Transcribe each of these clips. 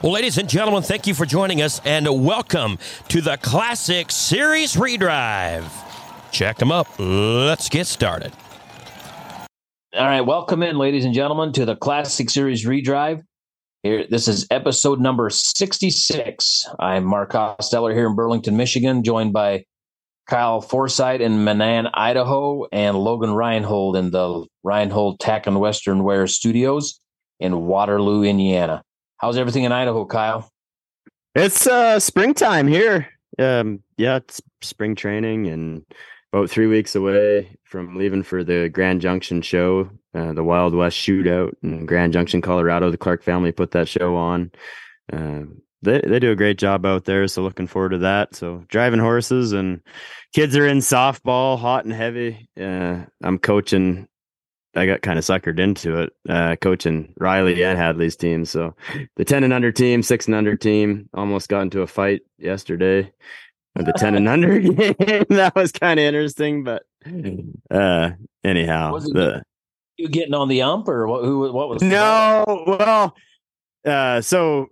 Well, ladies and gentlemen, thank you for joining us and welcome to the Classic Series Redrive. Check them up. Let's get started. All right, welcome in, ladies and gentlemen, to the Classic Series Redrive. Here, this is episode number 66. I'm Mark Costello here in Burlington, Michigan, joined by Kyle Forsyth in Menan, Idaho, and Logan Reinhold in the Reinhold Tack and Western Wear Studios in Waterloo, Indiana. How's everything in Idaho, Kyle? It's uh springtime here. Um yeah, it's spring training and about three weeks away from leaving for the Grand Junction show, uh, the Wild West Shootout in Grand Junction, Colorado. The Clark family put that show on. Uh, they they do a great job out there, so looking forward to that. So driving horses and kids are in softball, hot and heavy. Uh, I'm coaching I got kind of suckered into it, uh, coaching Riley and Hadley's team. So the 10 and under team, six and under team almost got into a fight yesterday. With the 10 and under game. that was kind of interesting, but uh, anyhow, Was the, You getting on the ump or what? Who? What was? no, well, uh, so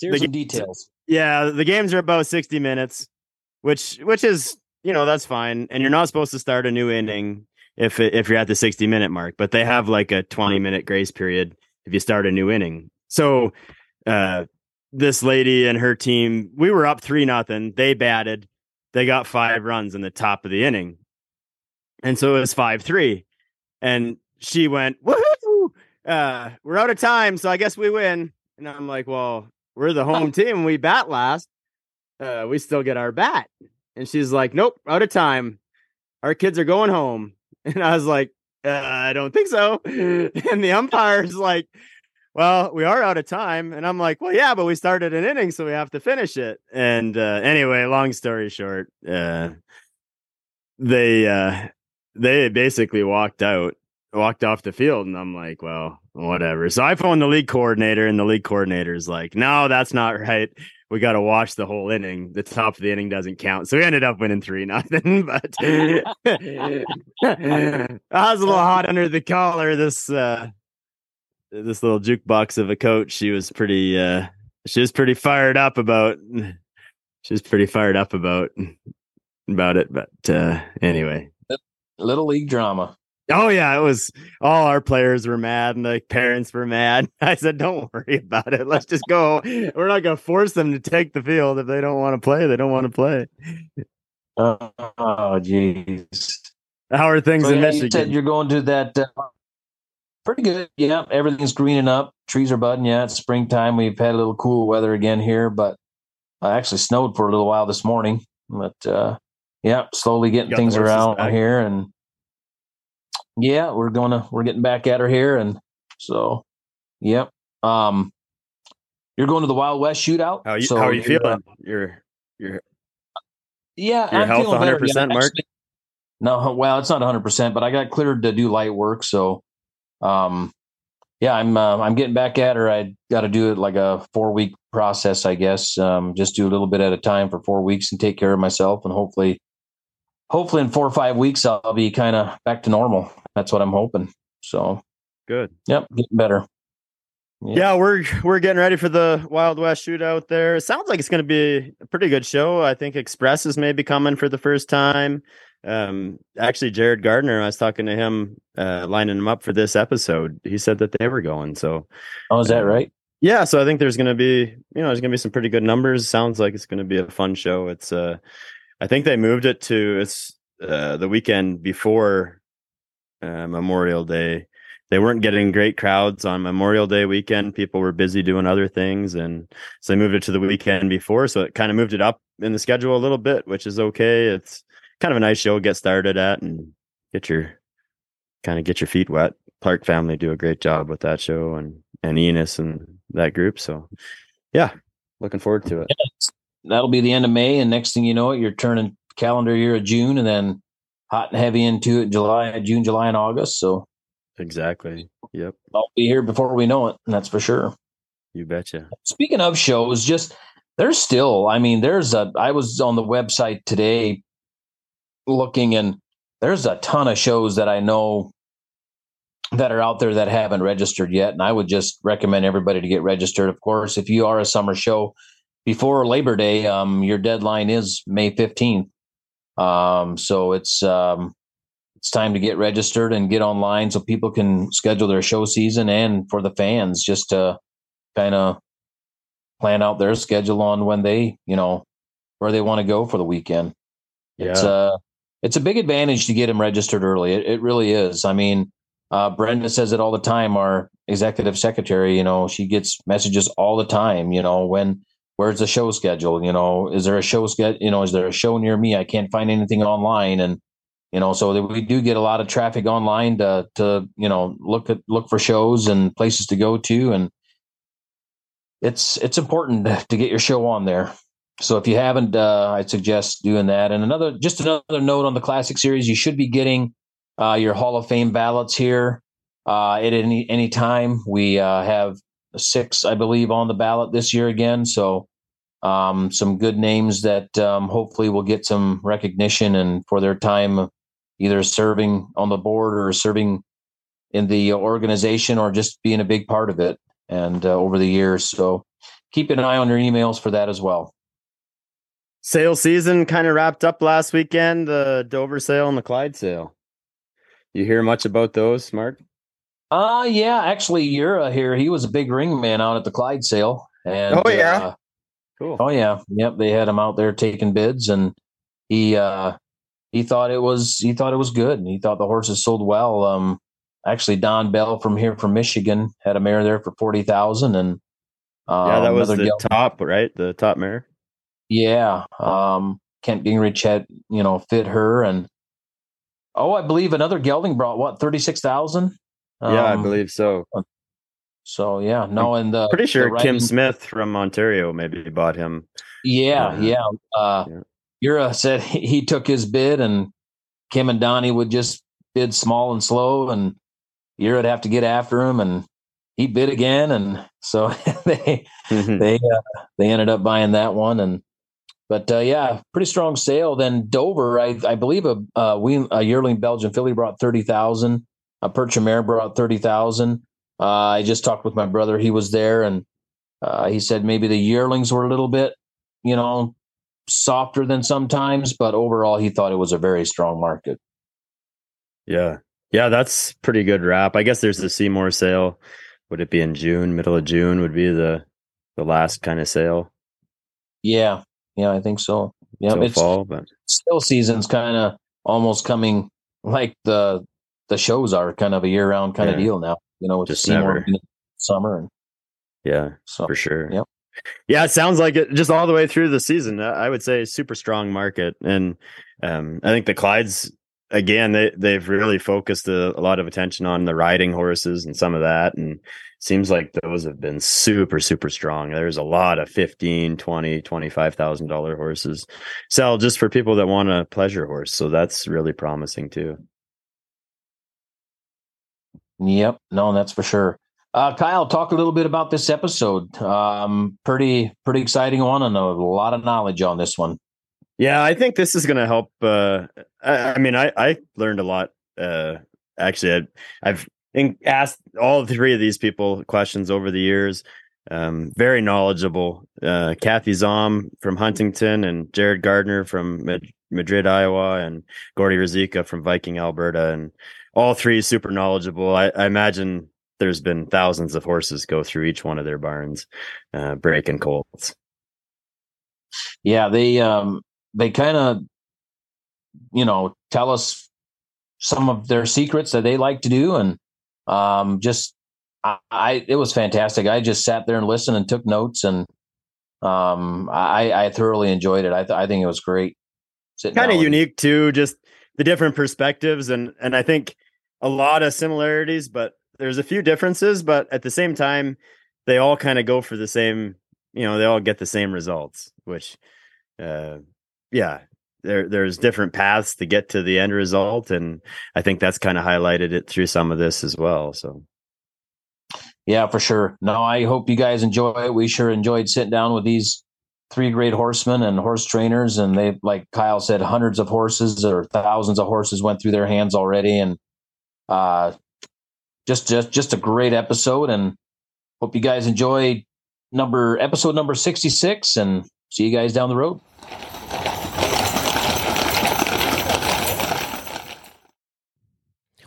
Here's the some details. yeah, the games are about 60 minutes, which which is, you know, that's fine. And you're not supposed to start a new inning if it- if you're at the 60 minute mark, but they have like a 20 minute grace period if you start a new inning. So uh this lady and her team, we were up 3 nothing. They batted. They got 5 runs in the top of the inning. And so it was 5-3. And she went, "Woohoo! Uh we're out of time, so I guess we win." And I'm like, "Well, we're the home team. We bat last. Uh, we still get our bat. And she's like, nope, out of time. Our kids are going home. And I was like, uh, I don't think so. And the umpire's like, well, we are out of time. And I'm like, well, yeah, but we started an inning, so we have to finish it. And uh, anyway, long story short, uh, they uh, they basically walked out, walked off the field, and I'm like, well, whatever. So I phoned the league coordinator, and the league coordinator is like, no, that's not right. We got to watch the whole inning. The top of the inning doesn't count. So we ended up winning three nothing. But I was a little hot under the collar. This uh, this little jukebox of a coach. She was pretty. Uh, she was pretty fired up about. She was pretty fired up about about it. But uh, anyway, Little league drama. Oh yeah, it was all our players were mad and the parents were mad. I said, "Don't worry about it. Let's just go. We're not going to force them to take the field if they don't want to play. They don't want to play." Oh, jeez. How are things So, in yeah, you said Michigan? you're going to that. Uh, pretty good. Yeah, everything's greening up. Trees are budding. Yeah, it's springtime. We've had a little cool weather again here, but uh, actually snowed for a little while this morning. But uh, yeah, slowly getting things around back. here, and yeah, we're gonna we're getting back at her here, and so yep. Um, you're going to the Wild West shootout. How you So how are you you're, feeling? You're you're Yeah, Your I'm health feeling 100%, Mark? actually- No, well, it's not 100, percent but I got cleared to do light work, so um, yeah, I'm uh, I'm getting back at her. I got to do it like a four week process, I guess. Um, just do a little bit at a time for four weeks and take care of myself, and hopefully, hopefully in four or five weeks I'll be kind of back to normal. That's what I'm hoping. So, good. yep, getting better. Yeah. Yeah, we're we're getting ready for the Wild West shootout there. It sounds like it's going to be a pretty good show. I think Express is maybe coming for the first time. Um, actually, Jared Gardner, I was talking to him, uh, lining him up for this episode. He said that they were going. So, Oh, is that right? yeah, so I think there's going to be, you know, there's going to be some pretty good numbers. Sounds like it's going to be a fun show. It's, uh, I think they moved it to it's uh, the weekend before uh, Memorial Day. They weren't getting great crowds on Memorial Day weekend. People were busy doing other things, and so they moved it to the weekend before. So it kind of moved it up in the schedule a little bit, which is okay. It's kind of a nice show to get started at and get your kind of get your feet wet. Clark family do a great job with that show, and and Enos and that group. So yeah, looking forward to it. That'll be the end of May, and next thing you know, it, you're turning calendar year of June, and then hot and heavy into it July, June, July, and August. So Exactly. Yep. I'll be here before we know it. And that's for sure. You betcha. Speaking of shows, just there's still, I mean, there's a, I was on the website today looking and there's a ton of shows that I know that are out there that haven't registered yet. And I would just recommend everybody to get registered. Of course, if you are a summer show before Labor Day, um, your deadline is May 15th. Um, so it's, um, it's time to get registered and get online so people can schedule their show season and for the fans just to kind of plan out their schedule on when they, you know, where they want to go for the weekend. Yeah. It's uh it's a big advantage to get them registered early. It, it really is. I mean, uh, Brenda says it all the time. Our executive secretary, you know, she gets messages all the time. You know, when where's the show schedule? You know, is there a show schedule? You know, is there a show near me? I can't find anything online, and you know, so we do get a lot of traffic online to to you know look at look for shows and places to go to, and it's it's important to get your show on there. So if you haven't, uh, I'd suggest doing that. And another, just another note on the Classic Series, you should be getting uh, your Hall of Fame ballots here uh, at any any time. We uh, have six, I believe, on the ballot this year again. So um, some good names that um, hopefully will get some recognition and for their time either serving on the board or serving in the organization or just being a big part of it and uh, over the years. So keep an eye on your emails for that as well. Sale season kind of wrapped up last weekend, the Dover sale and the Clyde sale. You hear much about those, Mark? Uh yeah, actually Yura here, he was a big ring man out at the Clyde sale. And Oh yeah. Uh, cool. Oh yeah. Yep, they had him out there taking bids and he uh he thought it was he thought it was good and he thought the horses sold well. Um actually Don Bell from here from Michigan had a mare there for 40,000 and um, Yeah, that was the top, right? The top mare. Yeah. Um Kent Gingrich had, you know, fit her and oh, I believe another gelding brought what, 36,000? Um, yeah, I um, believe so. So yeah, no, and the pretty sure the Kim Smith from Ontario maybe bought him. Yeah, uh, yeah. Uh, yeah. Yura said he took his bid, and Kim and Donnie would just bid small and slow, and Yura would have to get after him, and he bid again, and so they mm-hmm. they uh, they ended up buying that one, and but uh, yeah, pretty strong sale. Then Dover, I, I believe a, a, a yearling Belgian filly brought thirty thousand mare brought 30,000. Uh, I just talked with my brother. He was there and uh, he said maybe the yearlings were a little bit, you know, softer than sometimes, but overall he thought it was a very strong market. Yeah. Yeah, that's pretty good wrap. I guess there's the Seymour sale. Would it be in June? Middle of June would be the the last kind of sale. Yeah. Yeah, I think so. Yeah, it's fall, but still season's kind of almost coming like the the shows are kind of a year round kind yeah. of deal now. You know, just Seymour summer and yeah, so, for sure. Yep. Yeah, it sounds like it just all the way through the season. I would say super strong market, and um, I think the Clydes again they they've really focused a, a, lot of attention on the riding horses and some of that, and seems like those have been super super strong. There's a lot of 15, 20, 25,000 dollar horses sell just for people that want a pleasure horse, so that's really promising too. Yep. No, that's for sure. Uh, Kyle, talk a little bit about this episode. Um, pretty, pretty exciting one, and a lot of knowledge on this one. Yeah, I think this is going to help. Uh, I, I, mean, I, I learned a lot. Uh, actually, I, have asked all three of these people questions over the years. Um, very knowledgeable. Uh, Cathy Zahm from Huntington and Jared Gardner from Madrid, Iowa, and Gordy Rizika from Viking, Alberta, and all three super knowledgeable. I, I, imagine there's been thousands of horses go through each one of their barns, uh, breaking colts. Yeah, they um they kind of you know tell us some of their secrets that they like to do, and um just I, I it was fantastic. I just sat there and listened and took notes, and um I I thoroughly enjoyed it. I th- I think it was great. Kind of unique too, just the different perspectives, and and I think a lot of similarities, but there's a few differences. But at the same time, they all kind of go for the same. You know, they all get the same results. Which, uh, yeah, there there's different paths to get to the end result, and I think that's kind of highlighted it through some of this as well. So. Yeah, for sure. No, I hope you guys enjoy it. We sure enjoyed sitting down with these three great horsemen and horse trainers, and they, like Kyle said, hundreds of horses or thousands of horses went through their hands already, and uh, just just just a great episode, and hope you guys enjoy number episode number sixty six, and see you guys down the road.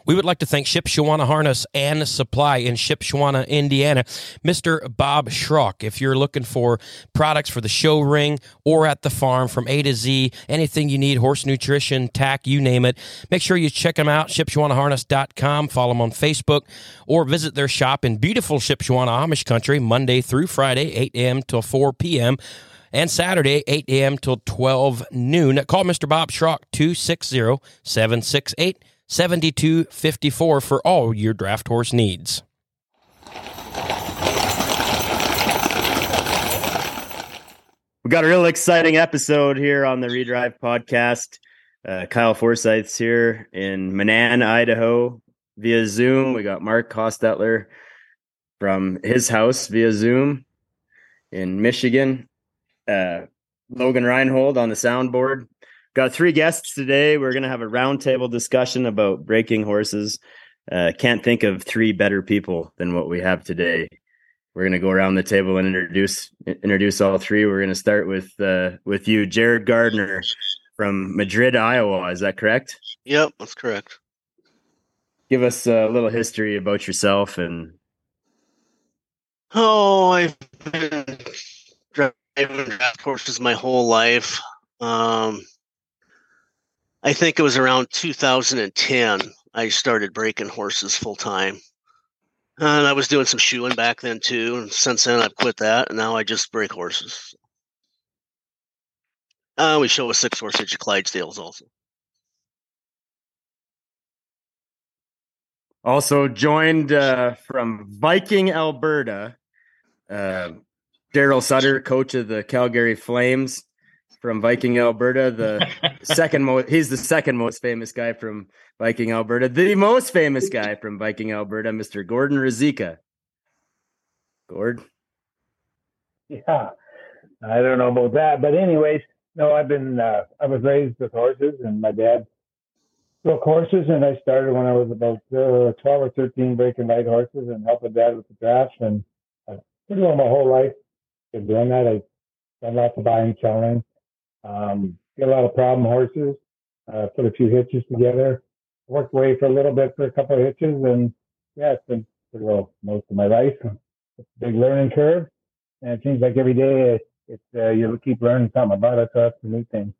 We would like to thank Ship Shipshewana Harness and Supply in Ship Shipshewana, Indiana. Mr. Bob Schrock, if you're looking for products for the show ring or at the farm from A to Z, anything you need, horse nutrition, tack, you name it, make sure you check them out, shipshewanaharness.com, follow them on Facebook, or visit their shop in beautiful Ship Shipshewana Amish country, Monday through Friday, 8 a.m. till 4 p.m and Saturday, 8 a.m. till 12 noon. Call Mr. Bob Schrock, 260 768 7254 for all your draft horse needs. We've got a real exciting episode here on the Redrive podcast. Uh, Kyle Forsyth's here in Menan, Idaho via Zoom. We got Mark Hostetler from his house via Zoom in Michigan. Uh, Logan Reinhold on the soundboard. Got three guests today. We're going to have a roundtable discussion about breaking horses. Uh, can't think of three better people than what we have today. We're going to go around the table and introduce introduce all three. We're going to start with uh, with you, Jared Gardner from Madrid, Iowa. Is that correct? Yep, that's correct. Give us a little history about yourself and. Oh, I've been driving draft horses my whole life. Um, I think it was around 2010 I started breaking horses full time. And I was doing some shoeing back then too. And since then I've quit that and now I just break horses. Uh, we show a six horse of Clydesdales also. Also joined uh, from Viking, Alberta, uh, Darryl Sutter, coach of the Calgary Flames from Viking, Alberta. The second most, he's the second most famous guy from Viking, Alberta. The most famous guy from Viking, Alberta, Mr. Gordon Razika. Gord. Yeah, I don't know about that, but anyways, no, I've been, uh, I was raised with horses, and my dad broke horses, and I started when I was about uh, 12 or 13 breaking light horses and helping dad with the drafts, and uh, pretty well my whole life been doing that. I've done lots of buying, selling, um, get a lot of problem horses, uh, put a few hitches together, worked away for a little bit for a couple of hitches, and yeah, it's been pretty well most of my life. It's a big learning curve, and it seems like every day it, it uh, you keep learning something about it. So that's the neat thing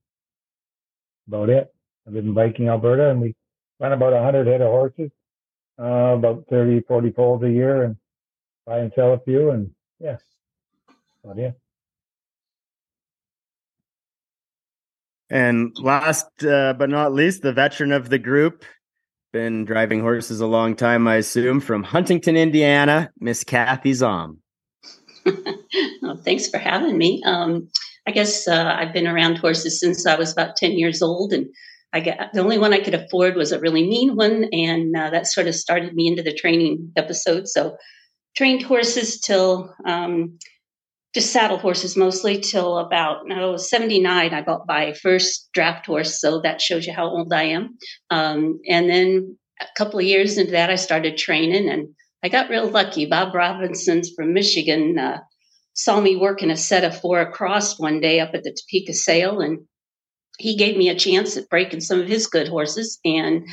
about it. I live in Viking, Alberta, and we run about 100 head of horses, uh, about 30, 40 foals a year, and buy and sell a few, and yes, yeah, about it. And last uh, but not least, the veteran of the group, been driving horses a long time, I assume, from Huntington, Indiana, Miss Cathy Zahm. well, thanks for having me. Um, I guess uh, I've been around horses since I was about 10 years old, and I got the only one I could afford was a really mean one, and uh, that sort of started me into the training episode. So, trained horses till um, just saddle horses mostly till about no 79 i bought my first draft horse so that shows you how old i am. Um, and then a couple of years into that i started training and i got real lucky. Bob robinson's from michigan uh, saw me working a set of four across one day up at the topeka sale and he gave me a chance at breaking some of his good horses and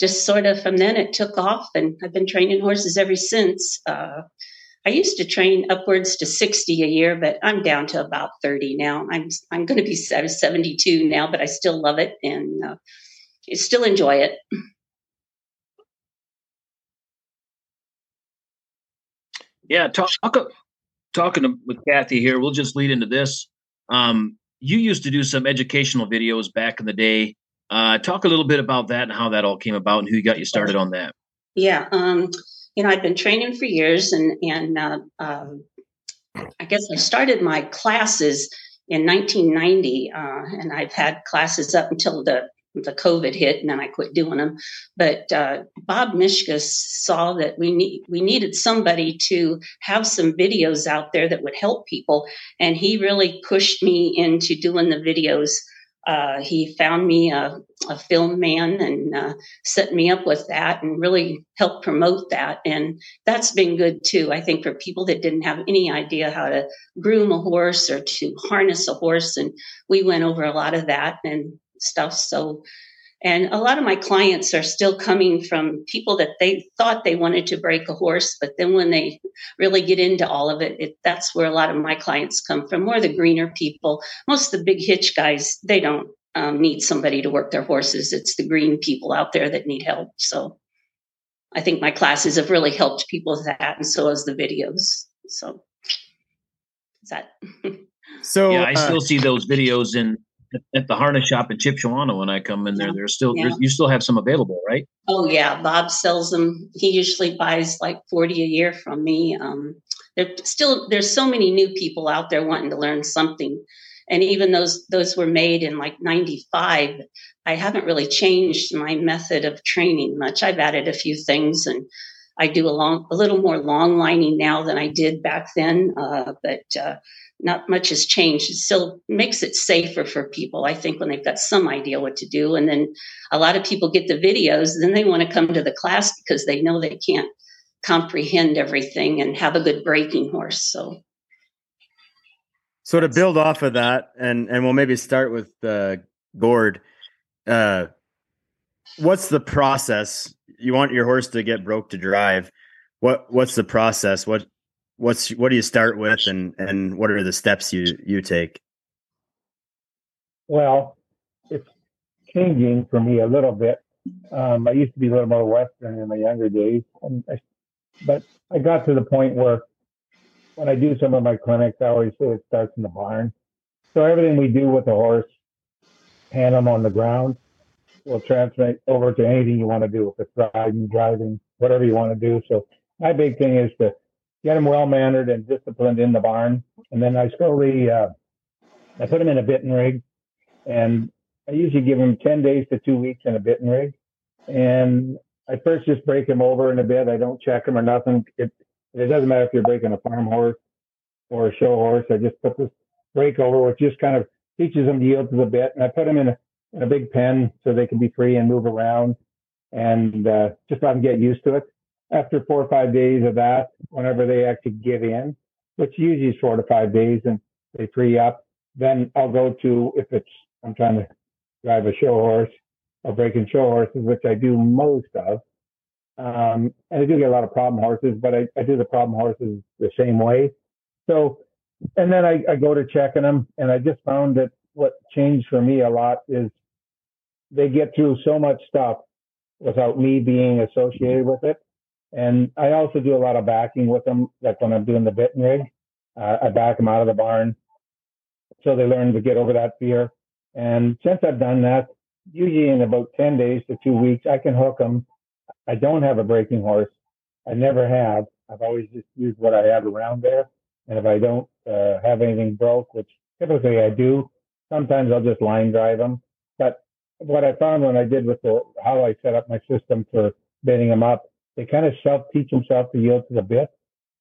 just sort of from then it took off and i've been training horses ever since. Uh, I used to train upwards to 60 a year, but I'm down to about 30 now. I'm I'm going to be 72 now, but I still love it and uh, still enjoy it. Yeah, talk, talk talking with Cathy here. We'll just lead into this. Um, you used to do some educational videos back in the day. Uh, talk a little bit about that and how that all came about and who got you started on that. Yeah. Um, you know, I'd been training for years, and and uh, um, I guess I started my classes in 1990, uh, and I've had classes up until the the COVID hit, and then I quit doing them. But uh, Bob Mishka saw that we need we needed somebody to have some videos out there that would help people, and he really pushed me into doing the videos uh, he found me a, a film man and uh, set me up with that and really helped promote that. And that's been good too. I think for people that didn't have any idea how to groom a horse or to harness a horse. And we went over a lot of that and stuff. So and a lot of my clients are still coming from people that they thought they wanted to break a horse, but then when they really get into all of it, it that's where a lot of my clients come from. More the greener people. Most of the big hitch guys, they don't um, need somebody to work their horses. It's the green people out there that need help. So I think my classes have really helped people with that, and so has the videos. So is that. so yeah, I uh, still see those videos in at the harness shop in Shipshewana when I come in there. There's still yeah. there's, you still have some available, right? Oh yeah, Bob sells them. He usually buys like forty a year from me. Um, there's still there's so many new people out there wanting to learn something, and even those those were made in like '95. I haven't really changed my method of training much. I've added a few things and. I do a long, a little more long lining now than I did back then, uh, but uh, not much has changed. It still makes it safer for people, I think, when they've got some idea what to do. And then a lot of people get the videos, then they want to come to the class because they know they can't comprehend everything and have a good breaking horse. So so to build off of that, and and we'll maybe start with uh, Gord. Uh, what's the process? You want your horse to get broke to drive. What what's the process? What what's what do you start with and and what are the steps you you take? Well it's changing for me a little bit. Um, i used to be a little more western in my younger days and I, but i got to the point where when i do some of my clinics i always say it starts in the barn. So everything we do with the horse hand them on the ground will translate over to anything you want to do if it's riding driving whatever you want to do. So my big thing is to get them well mannered and disciplined in the barn. And then I slowly, uh, I put them in a bitting rig and I usually give them 10 days to two weeks in a bitting rig. And I first just break them over in a bit. I don't check them or nothing. It, it doesn't matter if you're breaking a farm horse or a show horse. I just put this break over, which just kind of teaches them to yield to the bit. And I put them in a, in a big pen so they can be free and move around and uh, just let them get used to it after four or five days of that, whenever they actually give in, which usually is four to five days and they free up, then I'll go to, if it's, I'm trying to drive a show horse or breaking show horses, which I do most of. Um, and I do get a lot of problem horses, but I, I do the problem horses the same way. So, and then I, I go to checking them and I just found that what changed for me a lot is they get through so much stuff without me being associated with it and I also do a lot of backing with them, like when I'm doing the bitting rig. Uh, I back them out of the barn so they learn to get over that fear. And since I've done that, usually in about 10 days to two weeks, I can hook them. I don't have a breaking horse. I never have. I've always just used what I have around there. And if I don't uh, have anything broke, which typically I do, sometimes I'll just line drive them. But what I found when I did with the, how I set up my system for bitting them up they kind of self teach themselves to yield to the bit.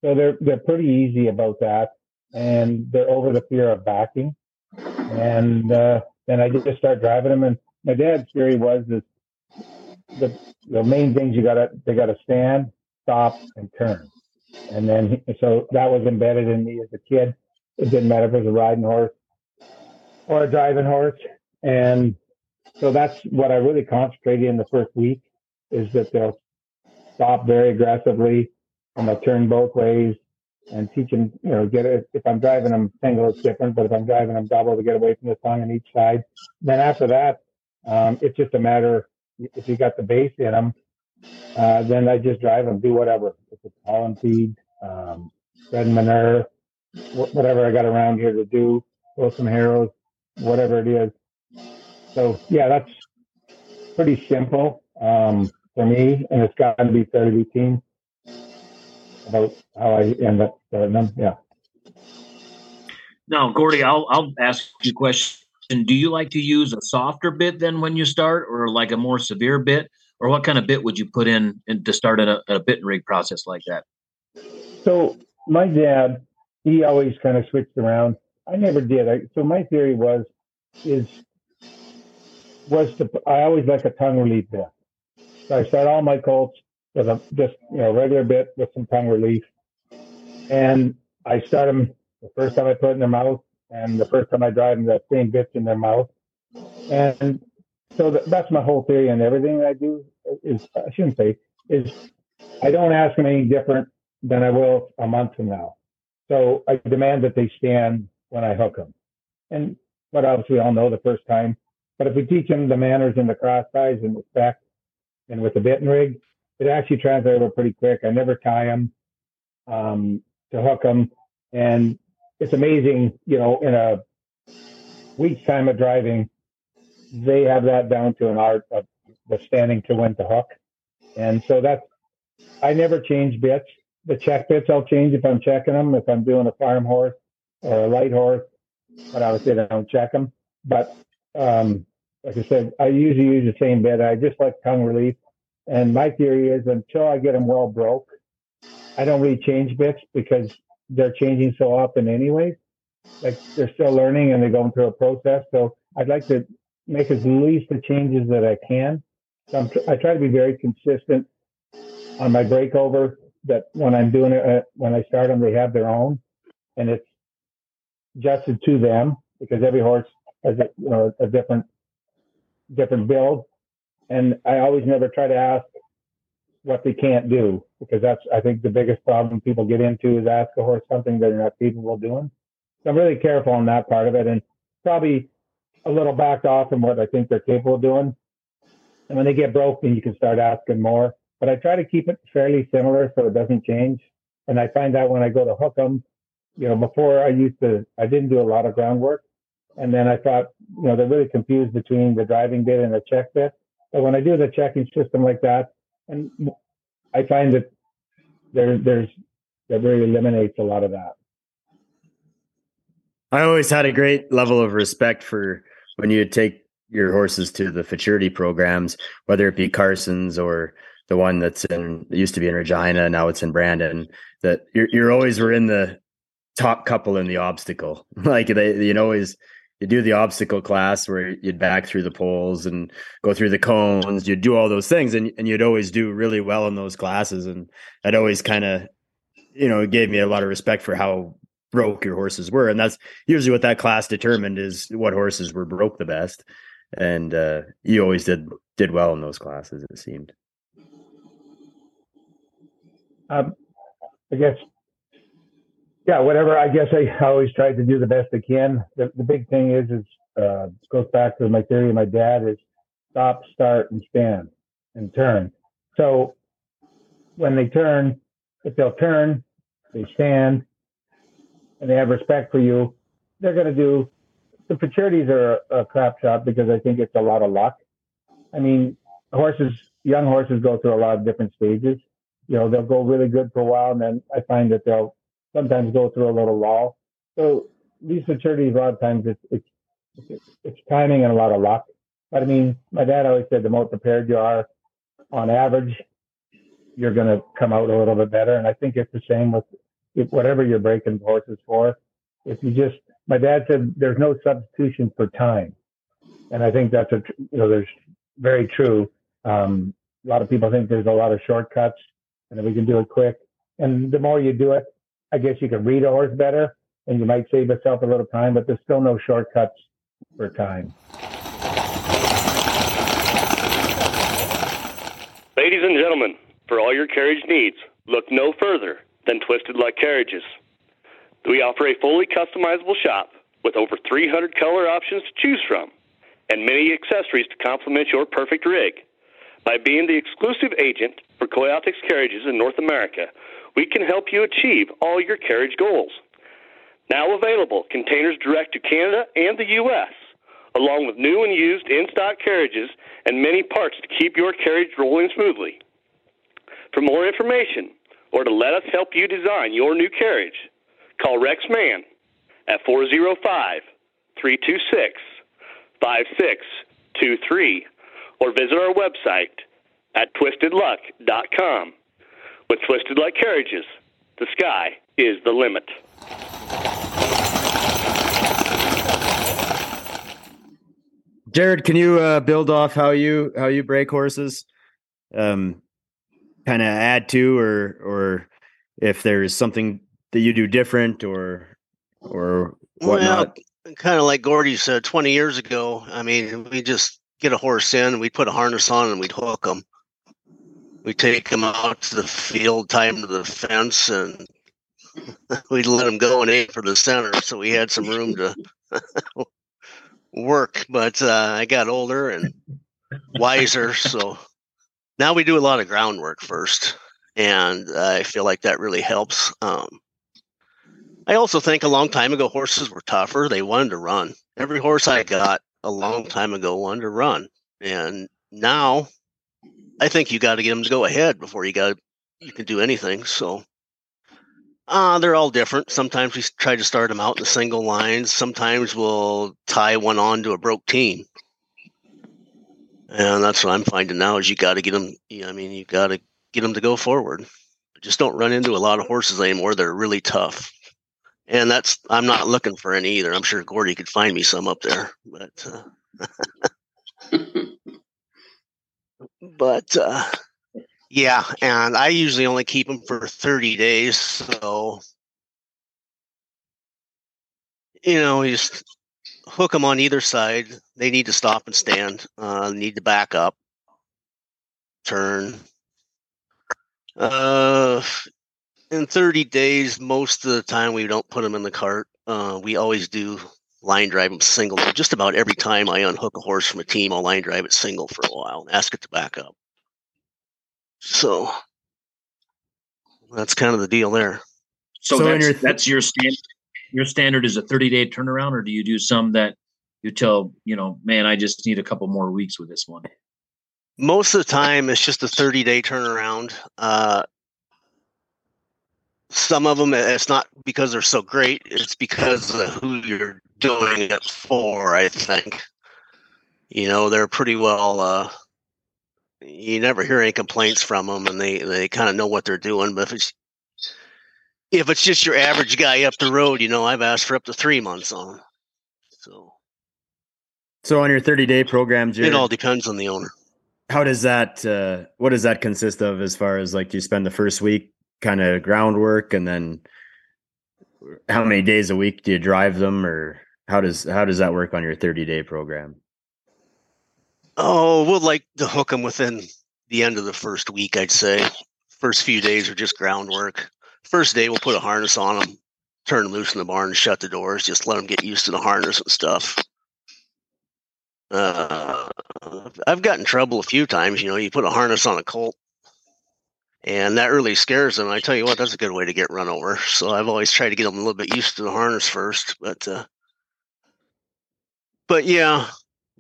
So they're they're pretty easy about that, and they're over the fear of backing. And uh, then I just start driving them. And my dad's theory was is the the main things you gotta they gotta stand, stop, and turn. And then so that was embedded in me as a kid. It didn't matter if it was a riding horse or a driving horse. And so that's what I really concentrated in the first week is that they'll stop very aggressively and I turn both ways and teach them, you know, get it. If I'm driving them single, it's different, but if I'm driving them double to get away from the tongue on each side, then after that, um, it's just a matter if you got the base in them, uh, then I just drive them, do whatever. If it's pollen feed, um, spread manure, wh- whatever I got around here to do, pull some harrows, whatever it is. So yeah, that's pretty simple. Um, for me, and it's got to be fairly routine about how I end up starting them. Yeah. Now, Gordy, I'll I'll ask you a question. Do you like to use a softer bit than when you start, or like a more severe bit, or what kind of bit would you put in, in to start a, a bit and rig process like that? So my dad, he always kind of switched around. I never did. I, so my theory was, is was to I always like a tongue relief bit. So I start all my colts with a just you know regular bit with some tongue relief, and I start them the first time I put it in their mouth, and the first time I drive them, that same bits in their mouth, and so that's my whole theory and everything I do is I shouldn't say is I don't ask them any different than I will a month from now. So I demand that they stand when I hook them. And but obviously I'll know the first time. But if we teach them the manners and the cross ties and the spec and with the bit and rig, it actually translates over pretty quick. I never tie them um, to hook them. And it's amazing, you know, in a week's time of driving, they have that down to an art of standing to when to hook. And so that's, I never change bits. The check bits I'll change if I'm checking them, if I'm doing a farm horse or a light horse, but obviously I don't check them. But um, like I said, I usually use the same bit. I just like tongue relief. And my theory is until I get them well broke, I don't really change bits because they're changing so often anyways. Like they're still learning and they're going through a process. So I'd like to make as least the changes that I can. So I'm, i try to be very consistent on my breakover. That when I'm doing it, uh, when I start them, they have their own, and it's adjusted to them because every horse has a, you know a different different build. And I always never try to ask what they can't do because that's I think the biggest problem people get into is ask a horse something they're not capable of doing. So I'm really careful on that part of it, and probably a little backed off from what I think they're capable of doing. And when they get broken, you can start asking more. But I try to keep it fairly similar so it doesn't change. And I find that when I go to hook them, you know, before I used to, I didn't do a lot of groundwork. And then I thought, you know, they're really confused between the driving bit and the check bit. But when I do the checking system like that, and I find that there, there's, that really eliminates a lot of that. I always had a great level of respect for when you take your horses to the futurity programs, whether it be Carson's or the one that's in used to be in Regina, now it's in Brandon. That you're you're always were in the top couple in the obstacle. like they you always you do the obstacle class where you'd back through the poles and go through the cones, you'd do all those things and, and you'd always do really well in those classes. And that always kind of, you know, it gave me a lot of respect for how broke your horses were. And that's usually what that class determined is what horses were broke the best. And uh, you always did did well in those classes, it seemed. Um, I guess, yeah, whatever. I guess I always tried to do the best I can. The, the big thing is, is uh, goes back to my theory of my dad is stop, start, and stand and turn. So when they turn, if they'll turn, they stand, and they have respect for you, they're going to do. The futurities are a, a crap shot because I think it's a lot of luck. I mean, horses, young horses go through a lot of different stages. You know, they'll go really good for a while, and then I find that they'll sometimes go through a little lull. So these futurities, a lot of times, it's it's it's, timing and a lot of luck. But I mean, my dad always said the more prepared you are, on average, you're going to come out a little bit better. And I think it's the same with if whatever you're breaking horses for, if you just, my dad said there's no substitution for time. And I think that's a, you know, there's very true. Um, a lot of people think there's a lot of shortcuts and we can do it quick. And the more you do it, I guess you can read horse better and you might save yourself a little time, but there's still no shortcuts for time. Ladies and gentlemen, for all your carriage needs, look no further than Twisted Luck Carriages. We offer a fully customizable shop with over 300 color options to choose from and many accessories to complement your perfect rig. By being the exclusive agent for Coyaltix Carriages in North America, we can help you achieve all your carriage goals. Now available, containers direct to Canada and the U.S., along with new and used in stock carriages and many parts to keep your carriage rolling smoothly. For more information, or to let us help you design your new carriage, call Rex Mann at 405 326 5623 or visit our website at twistedluck.com. With Twisted Luck Carriages, the sky is the limit. Jared, can you uh, build off how you how you break horses? Um, kind of add to, or or if there's something that you do different, or or whatnot. Well, kind of like Gordy said 20 years ago. I mean, we just get a horse in, we'd put a harness on, and we'd hook them. We take them out to the field, tie to the fence, and we'd let them go and aim for the center. So we had some room to work. But uh, I got older and wiser, so now we do a lot of groundwork first, and I feel like that really helps. Um, I also think a long time ago horses were tougher. They wanted to run. Every horse I got a long time ago wanted to run, and now I think you got to get them to go ahead before you got you can do anything. So uh, they're all different. Sometimes we try to start them out in the single lines. Sometimes we'll tie one on to a broke team. And that's what I'm finding now is you got to get them. I mean, you got to get them to go forward. Just don't run into a lot of horses anymore. They're really tough. And that's, I'm not looking for any either. I'm sure Gordy could find me some up there, but, uh, but, uh, yeah, and I usually only keep them for 30 days. So, you know, you just hook them on either side. They need to stop and stand, uh, need to back up, turn. Uh, in 30 days, most of the time we don't put them in the cart. Uh, we always do line drive them single. Just about every time I unhook a horse from a team, I'll line drive it single for a while and ask it to back up. So that's kind of the deal there. So, so that's, your th- that's your standard. Your standard is a 30 day turnaround, or do you do some that you tell you know, man, I just need a couple more weeks with this one? Most of the time, it's just a 30 day turnaround. Uh, some of them, it's not because they're so great; it's because of who you're doing it for. I think, you know, they're pretty well uh, you never hear any complaints from them, and they they kind of know what they're doing. But if it's if it's just your average guy up the road, you know, I've asked for up to three months on. So, so on your thirty day program, Jared, it all depends on the owner. How does that? Uh, what does that consist of? As far as like you spend the first week kind of groundwork, and then how many days a week do you drive them, or how does how does that work on your thirty day program? Oh, we'll like to hook them within the end of the first week, I'd say. First few days are just groundwork. First day, we'll put a harness on them, turn them loose in the barn, shut the doors. Just let them get used to the harness and stuff. Uh, I've gotten trouble a few times. You know, you put a harness on a colt, and that really scares them. I tell you what, that's a good way to get run over. So I've always tried to get them a little bit used to the harness first. But, uh, but yeah,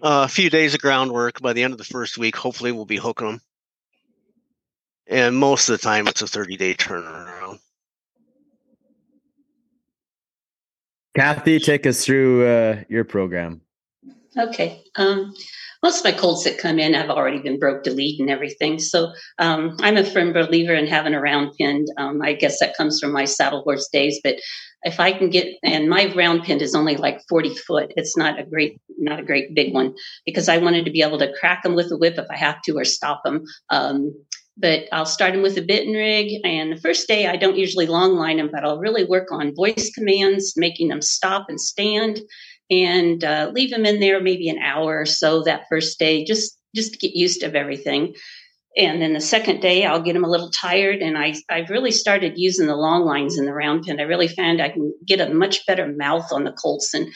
uh, a few days of groundwork. By the end of the first week, hopefully, we'll be hooking them. And most of the time, it's a 30 day turnaround. Cathy, take us through uh, your program. Okay. Um, most of my colts that come in have already been broke to lead and everything. So um, I'm a firm believer in having a round pinned. Um, I guess that comes from my saddle horse days, but if I can get and my round pin is only like 40 foot. It's not a great not a great big one because I wanted to be able to crack them with a whip if I have to or stop them. Um, but I'll start them with a bit and rig. And the first day, I don't usually long line them, but I'll really work on voice commands, making them stop and stand, and uh, leave them in there maybe an hour or so that first day, just just to get used to everything. And then the second day i'll get them a little tired and i i've really started using the long lines in the round pen. I really found i can get a much better mouth on the colts and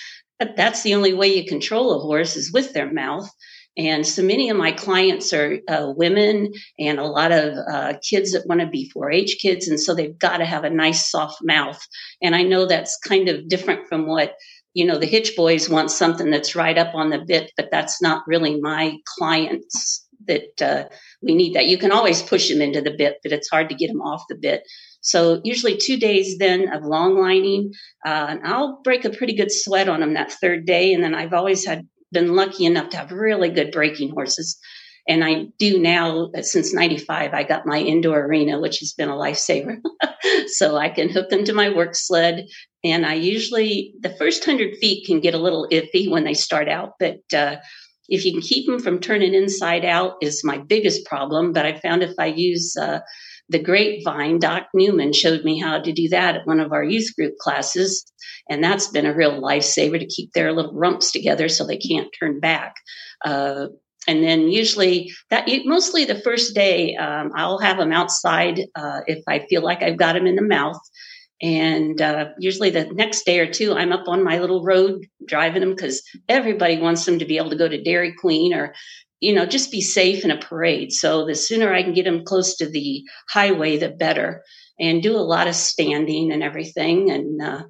that's the only way you control a horse is with their mouth. And so many of my clients are uh, women and a lot of uh, kids that want to be 4-h kids and so they've got to have a nice soft mouth. And i know that's kind of different from what you know the hitch boys want something that's right up on the bit but that's not really my clients that uh, we need that. You can always push them into the bit, but it's hard to get them off the bit. So usually two days then of long lining, uh, and I'll break a pretty good sweat on them that third day. And then I've always had been lucky enough to have really good breaking horses. And I do now, uh, since 95, I got my indoor arena, which has been a lifesaver. so I can hook them to my work sled. And I usually, the first 100 feet can get a little iffy when they start out, but uh, if you can keep them from turning inside out, is my biggest problem. But I found if I use uh, the grapevine, Doc Newman showed me how to do that at one of our youth group classes. And that's been a real lifesaver to keep their little rumps together so they can't turn back. Uh, and then usually that mostly the first day um, i'll have them outside uh, if i feel like i've got them in the mouth. And uh, usually the next day or two i'm up on my little road driving them because everybody wants them to be able to go to dairy queen or you know just be safe in a parade. So the sooner i can get them close to the highway the better. And do a lot of standing and everything. And uh,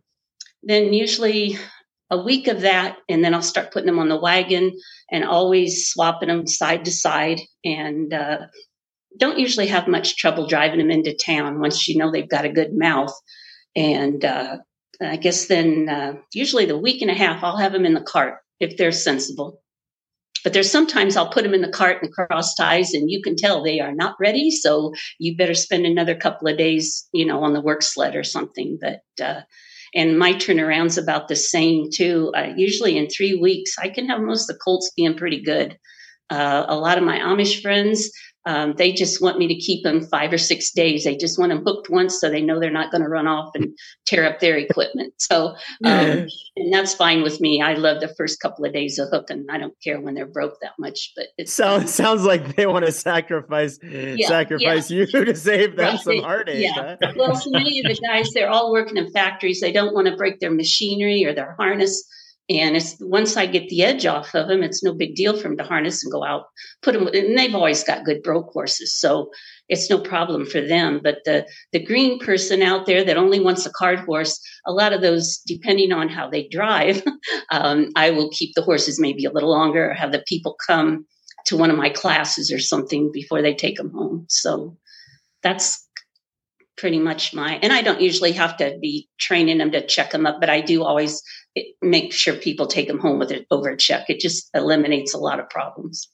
then usually a week of that and then i'll start putting them on the wagon and always swapping them side to side and uh, don't usually have much trouble driving them into town once you know they've got a good mouth and uh, i guess then uh, usually the week and a half i'll have them in the cart if they're sensible but there's sometimes I'll put them in the cart and cross ties, and you can tell they are not ready. So you better spend another couple of days, you know, on the work sled or something. But uh, and my turnaround's about the same too. Uh, usually in three weeks, I can have most of the colts being pretty good. Uh, a lot of my Amish friends, um, they just want me to keep them five or six days. They just want them hooked once so they know they're not going to run off and tear up their equipment. So, um, and that's fine with me. I love the first couple of days of hooking. I don't care when they're broke that much, but it sounds sounds like they want to sacrifice yeah, sacrifice yeah. you to save them right. some heartache. Yeah. Huh? well, so many of the guys, they're all working in factories. They don't want to break their machinery or their harness. And it's once I get the edge off of them, it's no big deal for them to harness and go out, put them. And they've always got good broke horses, so it's no problem for them. But the the green person out there that only wants a cart horse, a lot of those, depending on how they drive, um, I will keep the horses maybe a little longer, or have the people come to one of my classes or something before they take them home. So that's pretty much my. And I don't usually have to be training them to check them up, but I do always make sure people take them home with it over a check. It just eliminates a lot of problems.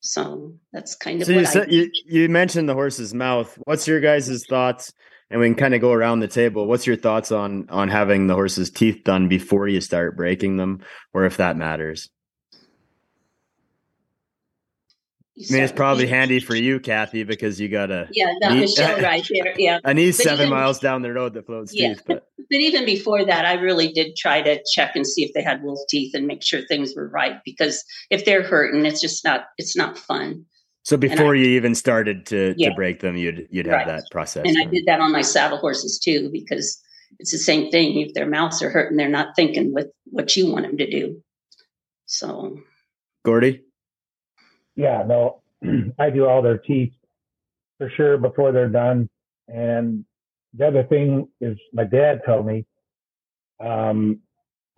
So that's kind of so you, said, you, you mentioned the horse's mouth. What's your guys' thoughts? And we can kind of go around the table. What's your thoughts on on having the horse's teeth done before you start breaking them, or if that matters? I mean, it's probably handy for you, Cathy, because you got a yeah, got Michelle right there. Yeah, I need seven even, miles down the road that floats yeah. teeth. But. but even before that, I really did try to check and see if they had wolf teeth and make sure things were right. Because if they're hurting, it's just not it's not fun. So before I, you even started to yeah. to break them, you'd you'd have right. that process. And I did that on my saddle horses too, because it's the same thing. If their mouths are hurting, they're not thinking with what you want them to do. So, Gordy. Yeah, no, I do all their teeth for sure before they're done. And the other thing is, my dad told me, um,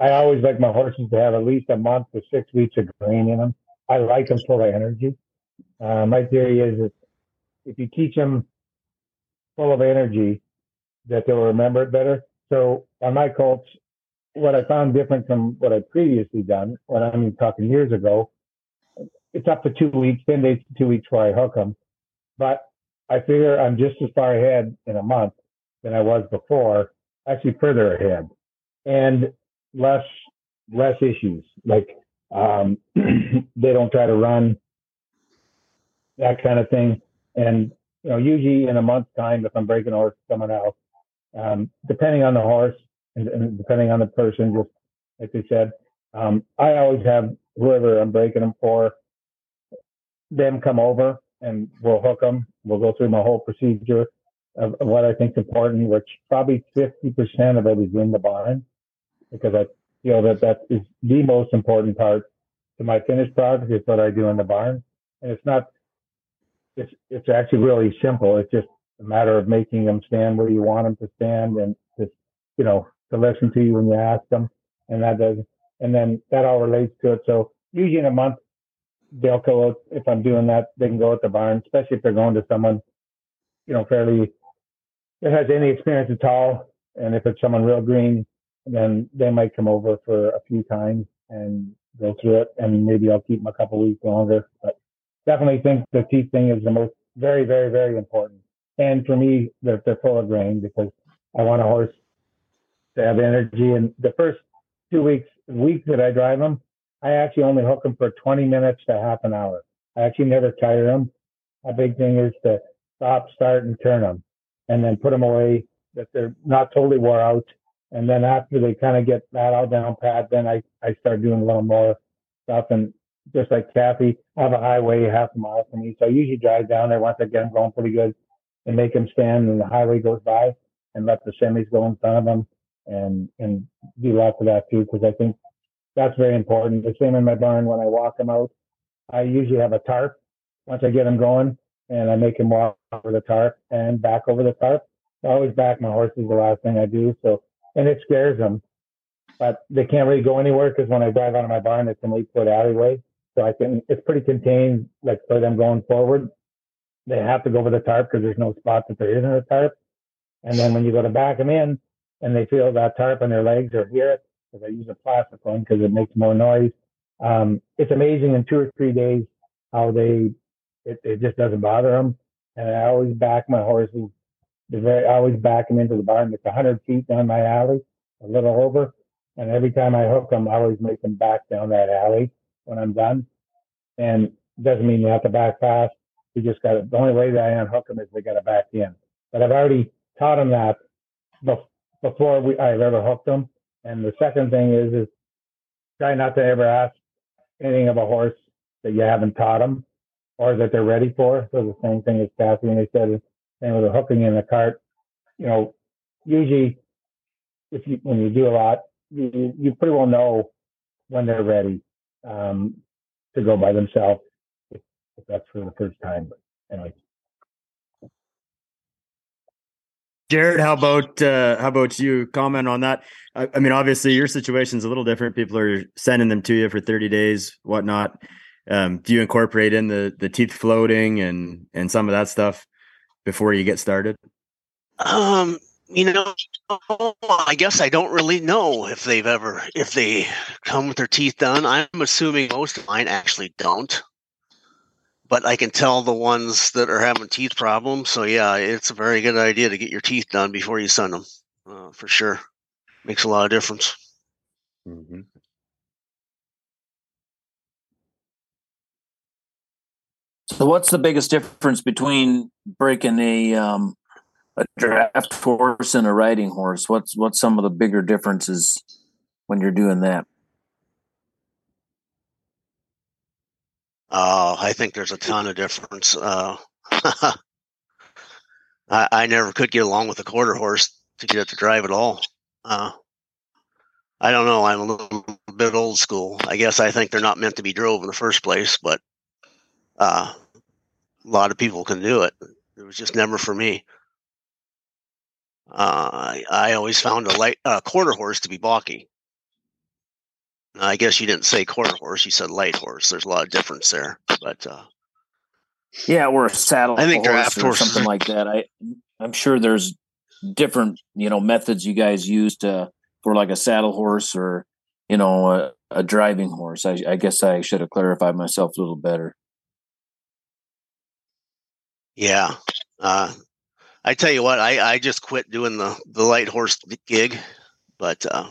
I always like my horses to have at least a month to six weeks of grain in them. I like them full of energy. Uh, my theory is that if you teach them full of energy, that they'll remember it better. So on my colts, what I found different from what I'd previously done, when I mean talking years ago, it's up to two weeks, 10 days to two weeks before I hook them. But I figure I'm just as far ahead in a month than I was before, actually further ahead and less, less issues. Like, um, they don't try to run that kind of thing. And, you know, usually in a month's time, if I'm breaking a horse someone else, um, depending on the horse and, and, depending on the person, just like they said, um, I always have whoever I'm breaking them for them come over and we'll hook them. We'll go through my whole procedure of, what I think is important, which probably 50% of it is in the barn because I feel that that is the most important part to my finished product is what I do in the barn. And it's not, it's, it's actually really simple. It's just a matter of making them stand where you want them to stand and just, you know, to listen to you when you ask them. And that does, and then that all relates to it. So usually in a month, they'll go out if I'm doing that. They can go at the barn, especially if they're going to someone, you know, fairly that has any experience at all. And if it's someone real green, then they might come over for a few times and go through it. And maybe I'll keep them a couple weeks longer. But definitely think the teeth thing is the most very, very, very important. And for me, they're, they're full of grain because I want a horse to have energy. And the first two weeks, week that I drive them, I actually only hook them for 20 minutes to half an hour. I actually never tire them. A big thing is to stop, start, and turn them, and then put them away that they're not totally wore out. And then after they kind of get that all down pat, then I, I start doing a little more stuff. And just like Cathy, I have a highway half a mile from me. So I usually drive down there once I get them going pretty good and make them stand and the highway goes by and let the semis go in front of them and, and do lots of that too. Cause I think that's very important. The same in my barn when I walk them out. I usually have a tarp once I get them going and I make them walk over the tarp and back over the tarp. I always back my horses the last thing I do. So, and it scares them, but they can't really go anywhere because when I drive out of my barn, it's an eight foot alleyway. So I can, it's pretty contained, like for them going forward. They have to go over the tarp because there's no spot that there isn't a tarp. And then when you go to back them in and they feel that tarp on their legs or hear it, because I use a plastic one because it makes more noise. Um, it's amazing in two or three days how they, it, it just doesn't bother them. And I always back my horses. Very, I always back them into the barn. It's 100 feet down my alley, a little over. And every time I hook them, I always make them back down that alley when I'm done. And it doesn't mean you have to back fast. You just got to, the only way that I unhook them is they got to back in. But I've already taught them that before we, I've ever hooked them. And the second thing is, is try not to ever ask anything of a horse that you haven't taught them or that they're ready for. So the same thing as Cathy and they said, same with the hooking in the cart. You know, usually if you, when you do a lot, you, you pretty well know when they're ready, um, to go by themselves if, if that's for the first time. But anyway. Jared, how about uh, how about you comment on that? I, I mean, obviously your situation's a little different. People are sending them to you for 30 days, whatnot. Um, do you incorporate in the the teeth floating and and some of that stuff before you get started? Um, you know, I guess I don't really know if they've ever if they come with their teeth done. I'm assuming most of mine actually don't but I can tell the ones that are having teeth problems. So yeah, it's a very good idea to get your teeth done before you send them, uh, for sure. Makes a lot of difference. Mm-hmm. So, what's the biggest difference between breaking a um, a draft horse and a riding horse? What's what's some of the bigger differences when you're doing that? Uh, I think there's a ton of difference. Uh, I, I, never could get along with a quarter horse to get it to drive at all. Uh, I don't know. I'm a little bit old school. I guess I think they're not meant to be drove in the first place, but uh, a lot of people can do it. It was just never for me. Uh, I, I, always found a light quarter horse to be balky. I guess you didn't say quarter horse; you said light horse. There's a lot of difference there, but uh, yeah, or a saddle. I think draft or something like that. I I'm sure there's different you know methods you guys use to for like a saddle horse or you know a, a driving horse. I, I guess I should have clarified myself a little better. Yeah, uh, I tell you what, I I just quit doing the the light horse gig, but uh,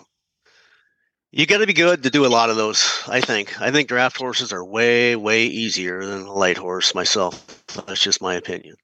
you got to be good to do a lot of those. I think. I think draft horses are way, way easier than a light horse. Myself, that's just my opinion.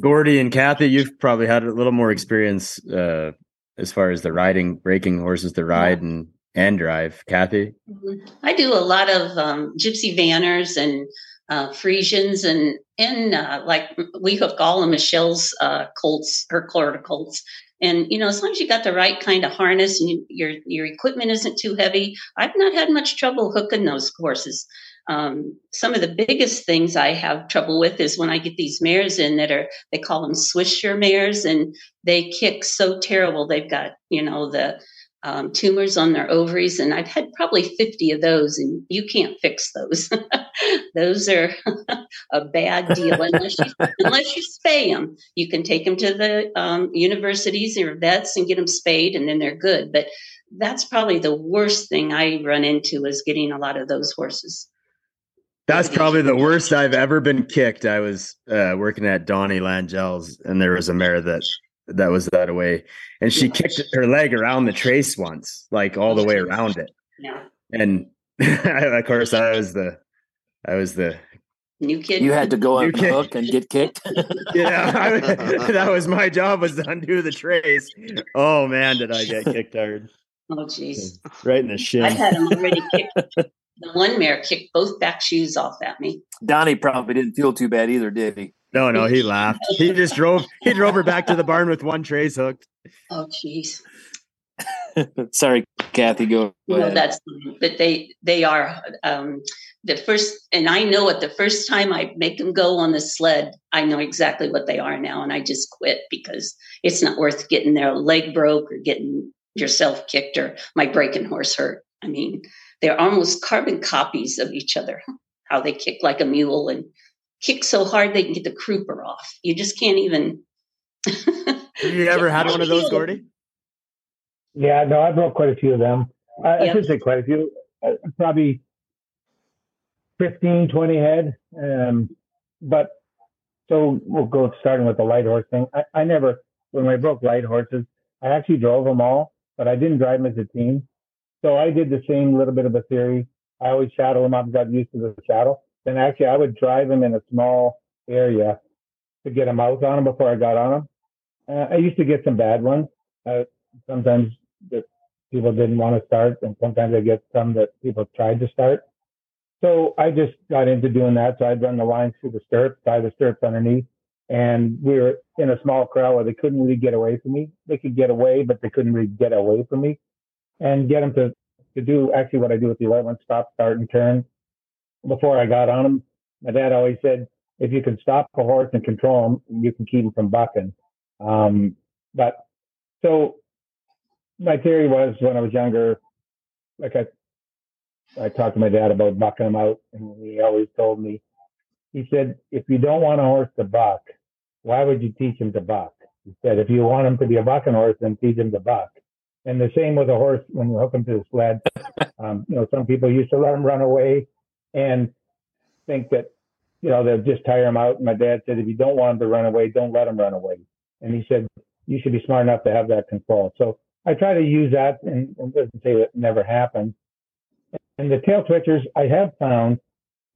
Gordy and Cathy, you've probably had a little more experience uh, as far as the riding, breaking horses to ride and and drive. Cathy, mm-hmm. I do a lot of um, gypsy vanners and uh, Friesians and and uh, like we hook all of Michelle's uh, colts, her quarter colts and you know, as long as you got the right kind of harness and you, your your equipment isn't too heavy, I've not had much trouble hooking those horses. Um, some of the biggest things I have trouble with is when I get these mares in that are they call them Swisher mares, and they kick so terrible. They've got you know the um, tumors on their ovaries, and I've had probably 50 of those, and you can't fix those. those are a bad deal unless you, unless you spay them. You can take them to the um, universities or vets and get them spayed, and then they're good. But that's probably the worst thing I run into is getting a lot of those horses. That's probably the worst I've ever been kicked. I was uh, working at Donnie Langel's, and there was a mare that that was that away. And she kicked her leg around the trace once, like all the way around it. Yeah. And of course, I was the, I was the New kid. You had to go New on the kid. hook and get kicked. yeah, I, that was my job was to undo the trace. Oh man, did I get kicked hard Oh, jeez. right in the shin. I've had him already kick. The one mare kicked both back shoes off at me. Donnie probably didn't feel too bad either, did he? No, no, he laughed. He just drove. He drove her back to the barn with one trace hooked. Oh, jeez. Sorry, Cathy. Go. go No, ahead. that's but they they are um, the first, and I know it. The first time I make them go on the sled, I know exactly what they are now, and I just quit because it's not worth getting their leg broke or getting yourself kicked or my breaking horse hurt. I mean, they're almost carbon copies of each other. How they kick like a mule and kick so hard they can get the crupper off. You just can't even. Have you ever had one of those, Gordy? Yeah, no, I broke quite a few of them. I, I should say quite a few. Uh, probably 15, 20 head. Um, but so we'll go starting with the light horse thing. I, I never, when I broke light horses, I actually drove them all, but I didn't drive them as a team. So I did the same little bit of a theory. I always shadow them up, got used to the shadow. Then actually, I would drive them in a small area to get them out on them before I got on them. Uh, I used to get some bad ones. Uh, sometimes that people didn't want to start, and sometimes I get some that people tried to start. So I just got into doing that. So I'd run the lines through the stirrups, tie the stirrups underneath, and we were in a small crowd where they couldn't really get away from me. They could get away, but they couldn't really get away from me, and get them to to do actually what I do with the light ones: stop, start, and turn. Before I got on them, my dad always said, if you can stop a horse and control him, you can keep him from bucking. Um, but so my theory was when I was younger, like I, I talked to my dad about bucking him out, and he always told me, he said, if you don't want a horse to buck, why would you teach him to buck? He said, if you want him to be a bucking horse, then teach him to buck. And the same with a horse when you hook him to the sled. Um, you know, some people used to let him run away and think that, you know, they'll just tire him out. And my dad said, if you don't want him to run away, don't let him run away. And he said, you should be smart enough to have that control. So I try to use that and, doesn't say that never happened. And the tail twitchers, I have found,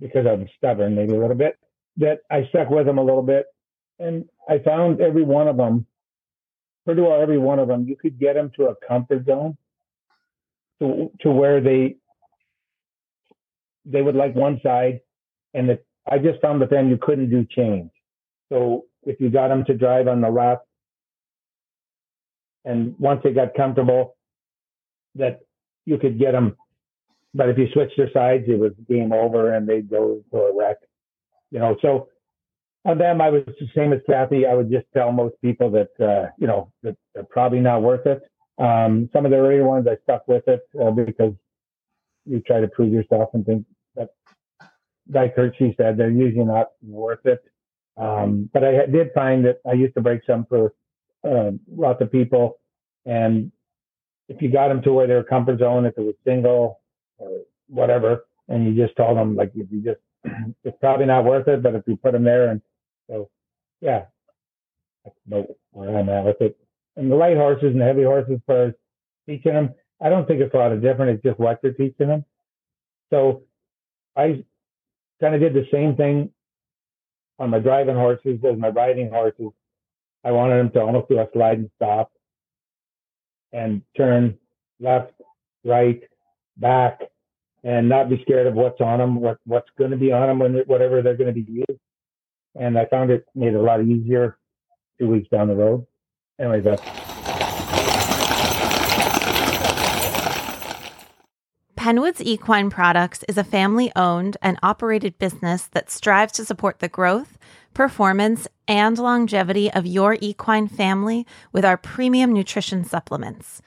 because I'm stubborn maybe a little bit, that I stuck with them a little bit. And I found every one of them, pretty well every one of them, you could get them to a comfort zone to, to where they, they would like one side. And that I just found with them, you couldn't do change. So if you got them to drive on the left, and once they got comfortable, that you could get them. But if you switched their sides, it was game over, and they'd go to a wreck. You know, so on them, I was the same as Cathy. I would just tell most people that uh, you know that they're probably not worth it. Um, some of the earlier ones, I stuck with it uh, because you try to prove yourself and think like Hershey said, they're usually not worth it. Um, but I did find that I used to break some for uh, lots of people, and if you got them to where their comfort zone, if it was single or whatever, and you just told them like if you just it's probably not worth it, but if you put them there and so yeah, that's about where I'm at with it. And the light horses and the heavy horses for teaching them, I don't think it's a lot of different. It's just what you're teaching them. So I kind of did the same thing on my driving horses as my riding horses. I wanted them to almost do a slide and stop and turn left, right, back, and not be scared of what's on them, what, what's going to be on them, when whatever they're going to be used. And I found it made it a lot easier two weeks down the road. Anyway, that's Pennwoods Equine Products is a family owned and operated business that strives to support the growth, performance, and longevity of your equine family with our premium nutrition supplements.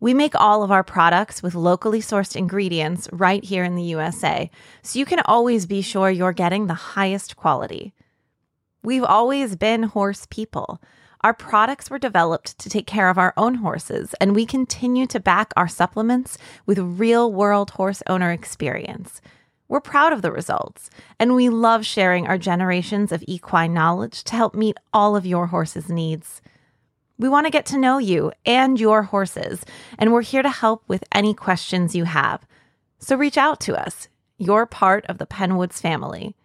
We make all of our products with locally sourced ingredients right here in the USA, so you can always be sure you're getting the highest quality. We've always been horse people. Our products were developed to take care of our own horses, and we continue to back our supplements with real world horse owner experience. We're proud of the results, and we love sharing our generations of equine knowledge to help meet all of your horse's needs. We want to get to know you and your horses, and we're here to help with any questions you have. So reach out to us. You're part of the Pennwoods family.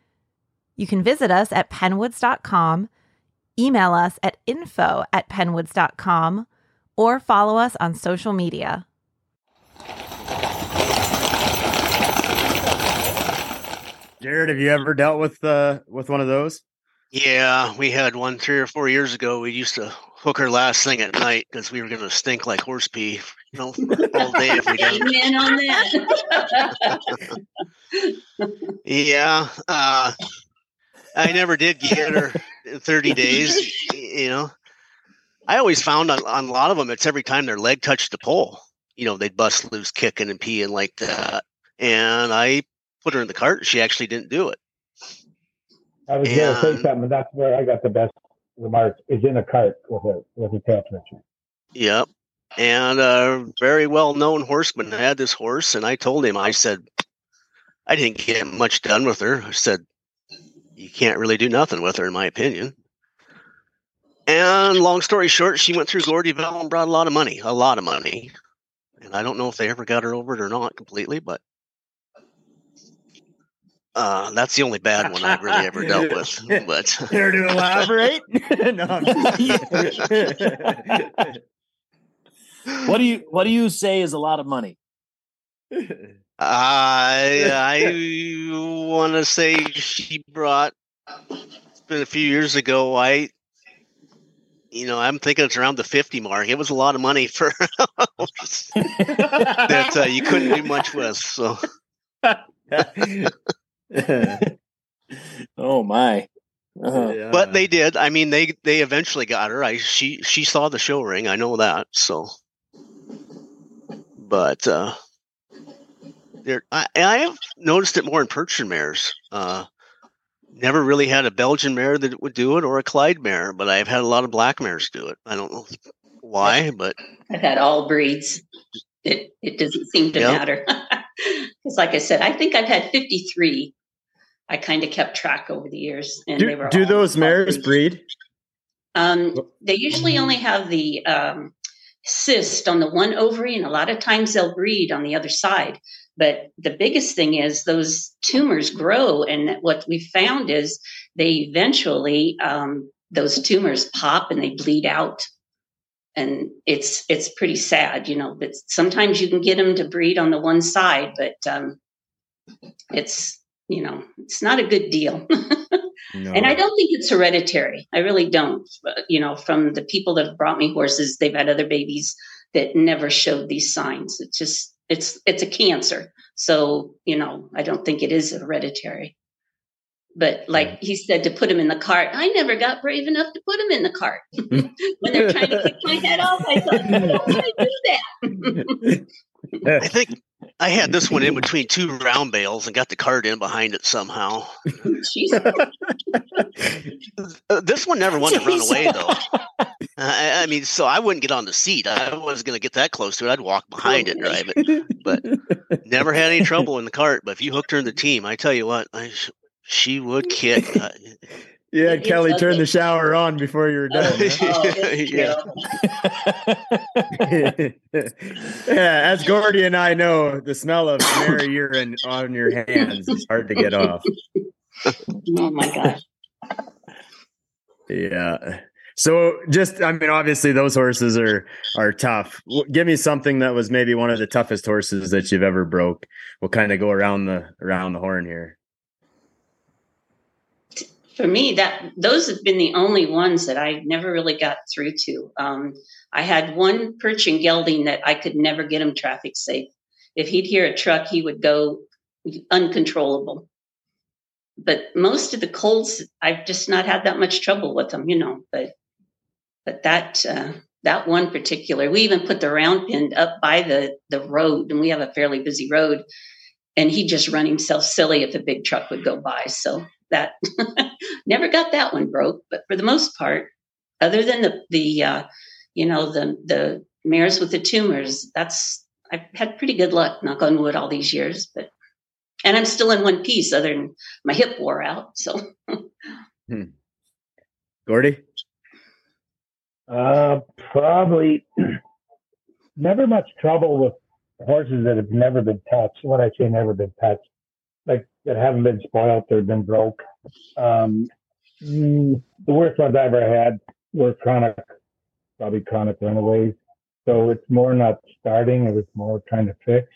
You can visit us at pennwoods.com, email us at info at pennwoods.com, or follow us on social media. Jared, have you ever dealt with uh with one of those? Yeah, we had one three or four years ago. We used to hook her last thing at night because we were going to stink like horse pee, you know, all day if we didn't. Amen on that. Yeah, uh, I never did get her in 30 days. You know, I always found on, on a lot of them, it's every time their leg touched the pole, you know, they'd bust loose kicking and peeing like that. And I put her in the cart. and She actually didn't do it. I was going to say And- something, but that's where I got the best remark. Is in a cart with a with a attachment. Yep. And a very well known horseman had this horse, and I told him, I said, I didn't get much done with her. I said, You can't really do nothing with her, in my opinion. And long story short, she went through Gordyville and brought a lot of money, a lot of money. And I don't know if they ever got her over it or not completely, but uh, that's the only bad one I've really ever dealt with. But Care to elaborate? no, I'm. What do you What do you say is a lot of money? I I want to say she brought. It's been a few years ago. I, you know, I'm thinking it's around the fifty mark. It was a lot of money for that uh, you couldn't do much with. So Oh my! Uh-huh. Yeah. but they did. I mean, they they eventually got her. I she she saw the show ring. I know that. So, but uh, there I I have noticed it more in Percheron mares. Uh, never really had a Belgian mare that would do it or a Clyde mare, but I've had a lot of black mares do it. I don't know why, but I've had all breeds. It it doesn't seem to Yep. matter. Because, like I said, I think I've had 53. I kind of kept track over the years, and they do, were do those mares breeds. breed? Um, they usually only have the um, cyst on the one ovary, and a lot of times they'll breed on the other side. But the biggest thing is those tumors grow, and what we found is they eventually um, those tumors pop and they bleed out, and it's it's pretty sad, you know. But sometimes you can get them to breed on the one side, but um, it's you know it's not a good deal. No. And I don't think it's hereditary. I really don't. You know, from the people that have brought me horses, they've had other babies that never showed these signs. It's just it's it's a cancer. So, you know, I don't think it is hereditary. But like he said, to put him in the cart, I never got brave enough to put him in the cart. when they're trying to kick my head off, I thought, I don't want to do that. I think I had this one in between two round bales and got the cart in behind it somehow. This one never wanted to run away though. I, I mean, so I wouldn't get on the seat. I wasn't going to get that close to it. I'd walk behind it, drive it. But never had any trouble in the cart. But if you hooked her in the team, I tell you what, I, she would kick. You had It is Kelly turn the shower on before you were oh, done. Oh, it's Yeah. yeah, as Gordy and I know, the smell of mare urine on your hands is hard to get off. Oh my gosh. Yeah. So just I mean obviously those horses are are tough. Give me something that was maybe one of the toughest horses that you've ever broke. We'll kind of go around the around the horn here. For me that those have been the only ones that i never really got through to. Um, i had one Percheron gelding that i could never get him traffic safe. If he'd hear a truck he would go uncontrollable. But most of the colts i've just not had that much trouble with them you know but but that uh, that one particular we even put the round pinned up by the the road and we have a fairly busy road and he'd just run himself silly if a big truck would go by so that never got that one broke but for the most part other than the the uh, you know the the mares with the tumors that's i've had pretty good luck knock on wood all these years but and i'm still in one piece other than my hip wore out so Gordy? Uh, probably never much trouble with horses that have never been touched. What I say, never been touched, like that haven't been spoiled or been broke. Um, mm, the worst ones I ever had were chronic, probably chronic runaways. So it's more not starting; it was more trying to fix.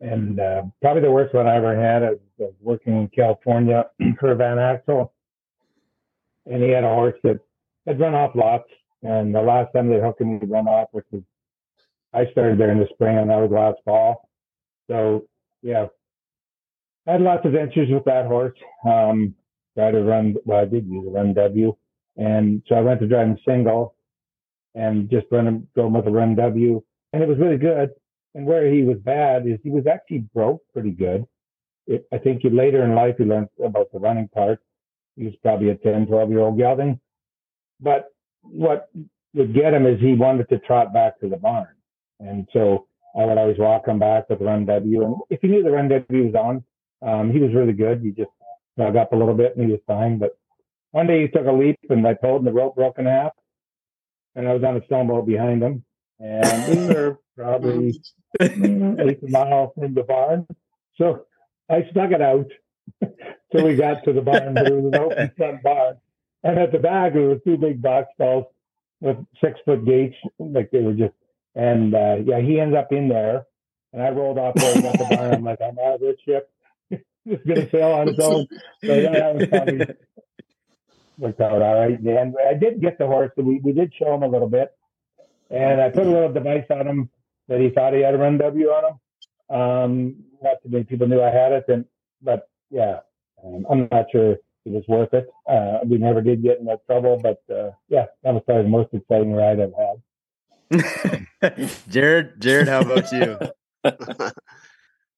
And uh, probably the worst one I ever had. I was, working in California for Van Axel, and he had a horse that had run off lots. And the last time they hooked him, he run off, which was I started there in the spring, and that was last fall. So yeah, I had lots of adventures with that horse. Um, tried to run. Well, I did use a run W, and so I went to driving single, and just run going with a run W, and it was really good. And where he was bad is he was actually broke pretty good. It, I think he, later in life he learned about the running part. He was probably a 10, 12 year old gelding. But what would get him is he wanted to trot back to the barn. And so I would always walk him back with run W. And if he knew the run W was on, um, he was really good. He just dug up a little bit and he was fine. But one day he took a leap and I pulled and the rope broke in half. And I was on a stone boat behind him. And we were probably eight mile from the barn. So I stuck it out till we got to the barn, but it was an open front barn. And at the back, there were two big box stalls with six foot gates, like they were just, and uh, yeah, he ends up in there. And I rolled off there and got the barn. I'm like, I'm out of this ship. It's going to sail on its own. So yeah, that was probably worked out all right. And I did get the horse. We, we did show him a little bit. And I put a little device on him that he thought he had a run W on him. Um, not too many people knew I had it, and but yeah, um, I'm not sure it was worth it. Uh, we never did get in that trouble, but uh, yeah, that was probably the most exciting ride I've had. Jared, Jared, how about you?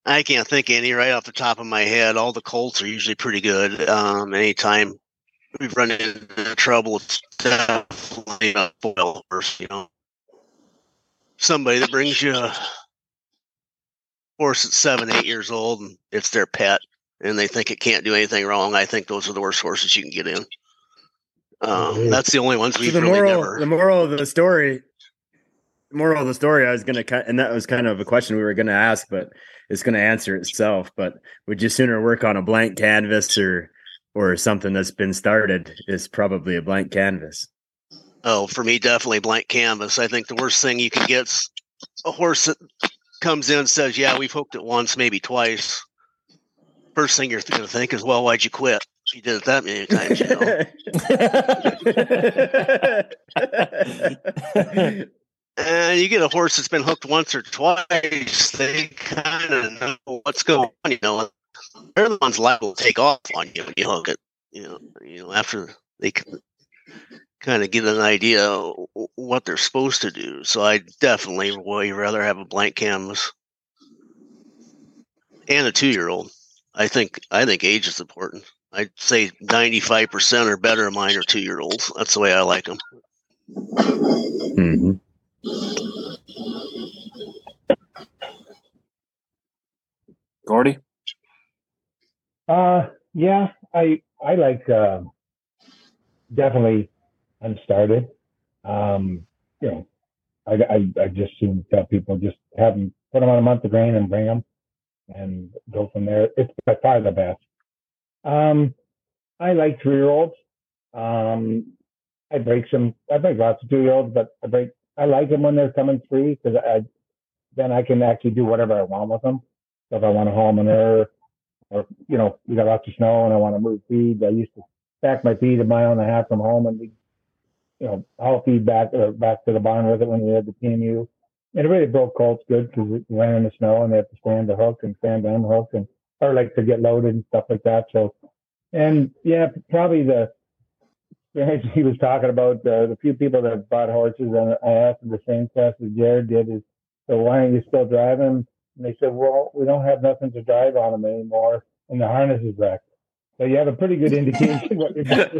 I can't think of any right off the top of my head. All the Colts are usually pretty good. Um, anytime we've run into trouble, it's definitely a foil horse, you know somebody that brings you a horse that's seven, eight years old, and it's their pet, and they think it can't do anything wrong. I think those are the worst horses you can get in. Um, that's the only ones we've the really moral, never. The moral of the story. The moral of the story. I was gonna, cut and that was kind of a question we were gonna ask, but it's gonna answer itself. But would you sooner work on a blank canvas or, or something that's been started? Is probably a blank canvas. Oh, for me, definitely blank canvas. I think the worst thing you can get's a horse that comes in and says, "Yeah, we've hooked it once, maybe twice." First thing you're going to think is, "Well, why'd you quit? You did it that many times." You know? you get a horse that's been hooked once or twice, they kind of know what's going on. You know, they're the ones liable to take off on you when you hook it. You know, you know after they can kind of get an idea what they're supposed to do. So I definitely way rather have a blank canvas and a two year old. I think I think age is important. I'd say ninety five percent or better of mine are two year olds. That's the way I like them. Mm-hmm. Gordy? Uh, yeah, I I like uh, definitely unstarted. Um, you know, I, I, I just soon tell people just have them put them on a month of grain and bring them and go from there. It's by far the best. Um, I like three year olds. Um, I break some, I break lots of two year olds, but I break, I like them when they're coming free because I, then I can actually do whatever I want with them. So if I want to haul them in there, or, you know, we got lots of snow and I want to move feed, I used to stack my feed a mile and a half from home and we you know, haul feed back uh, back to the barn with it when we had the PMU. And it really broke colts good because it ran in the snow and they have to stand the hook and stand down the hook and or like to get loaded and stuff like that. So, and yeah, probably the he was talking about uh, the few people that bought horses, and I asked them the same question as Jared did: is so why aren't you still driving? And they said, well, we don't have nothing to drive on them anymore, and the harness is wrecked. So you have a pretty good indication what you're going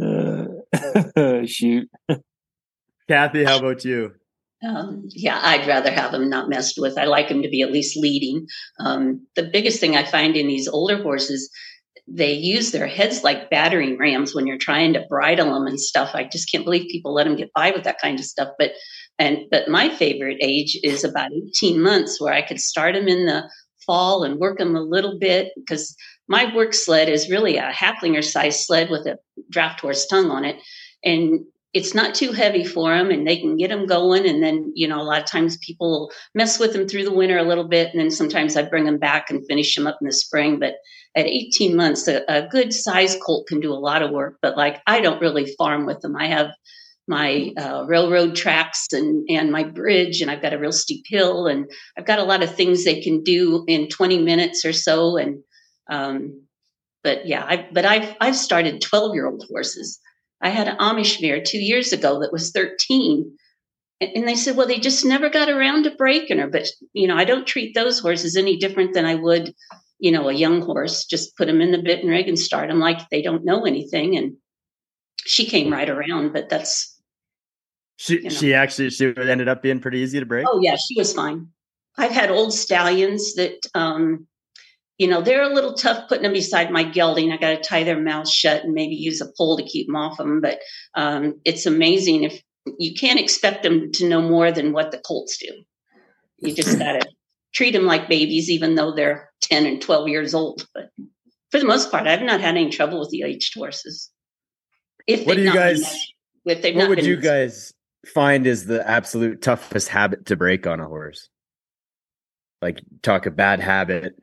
into. Shoot. Cathy, how about you? Um, yeah, I'd rather have them not messed with. I like them to be at least leading. Um, the biggest thing I find in these older horses, they use their heads like battering rams when you're trying to bridle them and stuff. I just can't believe people let them get by with that kind of stuff. But and but my favorite age is about 18 months, where I could start them in the fall and work them a little bit because my work sled is really a Haflinger size sled with a draft horse tongue on it, and it's not too heavy for them and they can get them going and then you know a lot of times people mess with them through the winter a little bit and then sometimes i bring them back and finish them up in the spring. But at 18 months a, a good size colt can do a lot of work but like i don't really farm with them i have my uh, railroad tracks and and my bridge and i've got a real steep hill and i've got a lot of things they can do in 20 minutes or so and um, but yeah I, but i've i've started 12 year old horses I had an Amish mare two years ago that was 13. And they said, well, they just never got around to breaking her. But, you know, I don't treat those horses any different than I would, you know, a young horse. Just put them in the bit and rig and start them like they don't know anything. And she came right around, but that's. She, you know. she actually, she ended up being pretty easy to break. Oh, yeah, she was fine. I've had old stallions that um, you know, they're a little tough putting them beside my gelding. I got to tie their mouths shut and maybe use a pole to keep them off them. But um, it's amazing if you can't expect them to know more than what the colts do. You just got to treat them like babies, even though they're 10 and 12 years old. But for the most part, I've not had any trouble with the aged horses. If what do you guys, if they've what would you guys find is the absolute toughest habit to break on a horse? Like talk a bad habit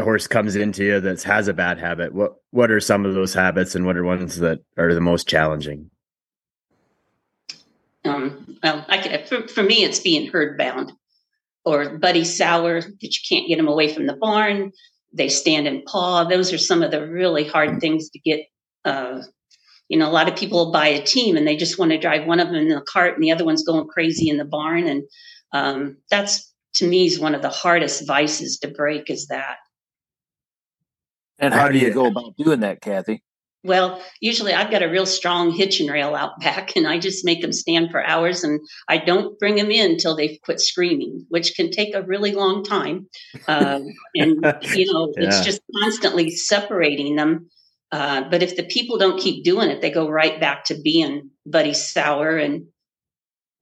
the horse comes into you that has a bad habit, what what are some of those habits, and what are ones that are the most challenging? Um, well, I could, for, for me, it's being herd bound or buddy sour that you can't get them away from the barn. They stand and paw. Those are some of the really hard things to get. Uh, you know, a lot of people buy a team and they just want to drive one of them in the cart and the other one's going crazy in the barn. And um, that's to me is one of the hardest vices to break is that. And how do you go about doing that, Cathy? Well, usually I've got a real strong hitching rail out back, and I just make them stand for hours, and I don't bring them in until they've quit screaming, which can take a really long time. Um, and you know, yeah. it's just constantly separating them. Uh, but if the people don't keep doing it, they go right back to being buddy sour and.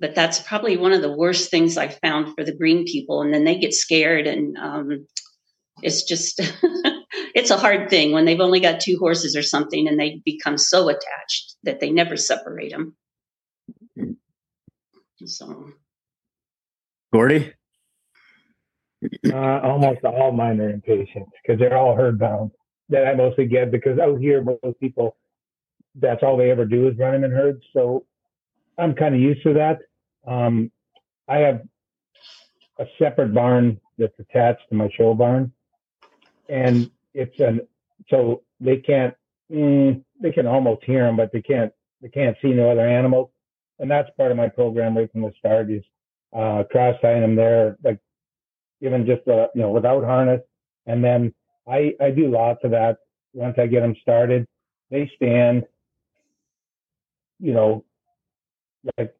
But that's probably one of the worst things I've found for the green people, and then they get scared, and um, it's just it's a hard thing when they've only got two horses or something and they become so attached that they never separate them. So, Gordy? Uh, almost all mine are impatient because they're all herd bound. That I mostly get because out here, most people, that's all they ever do is run them in herds. So I'm kind of used to that. Um, I have a separate barn that's attached to my show barn. And it's an so they can't mm, they can almost hear them, but they can't they can't see no other animals, and that's part of my program right from the start is uh, cross tying them there, like even just uh, you know without harness, and then I I do lots of that once I get them started. They stand, you know, like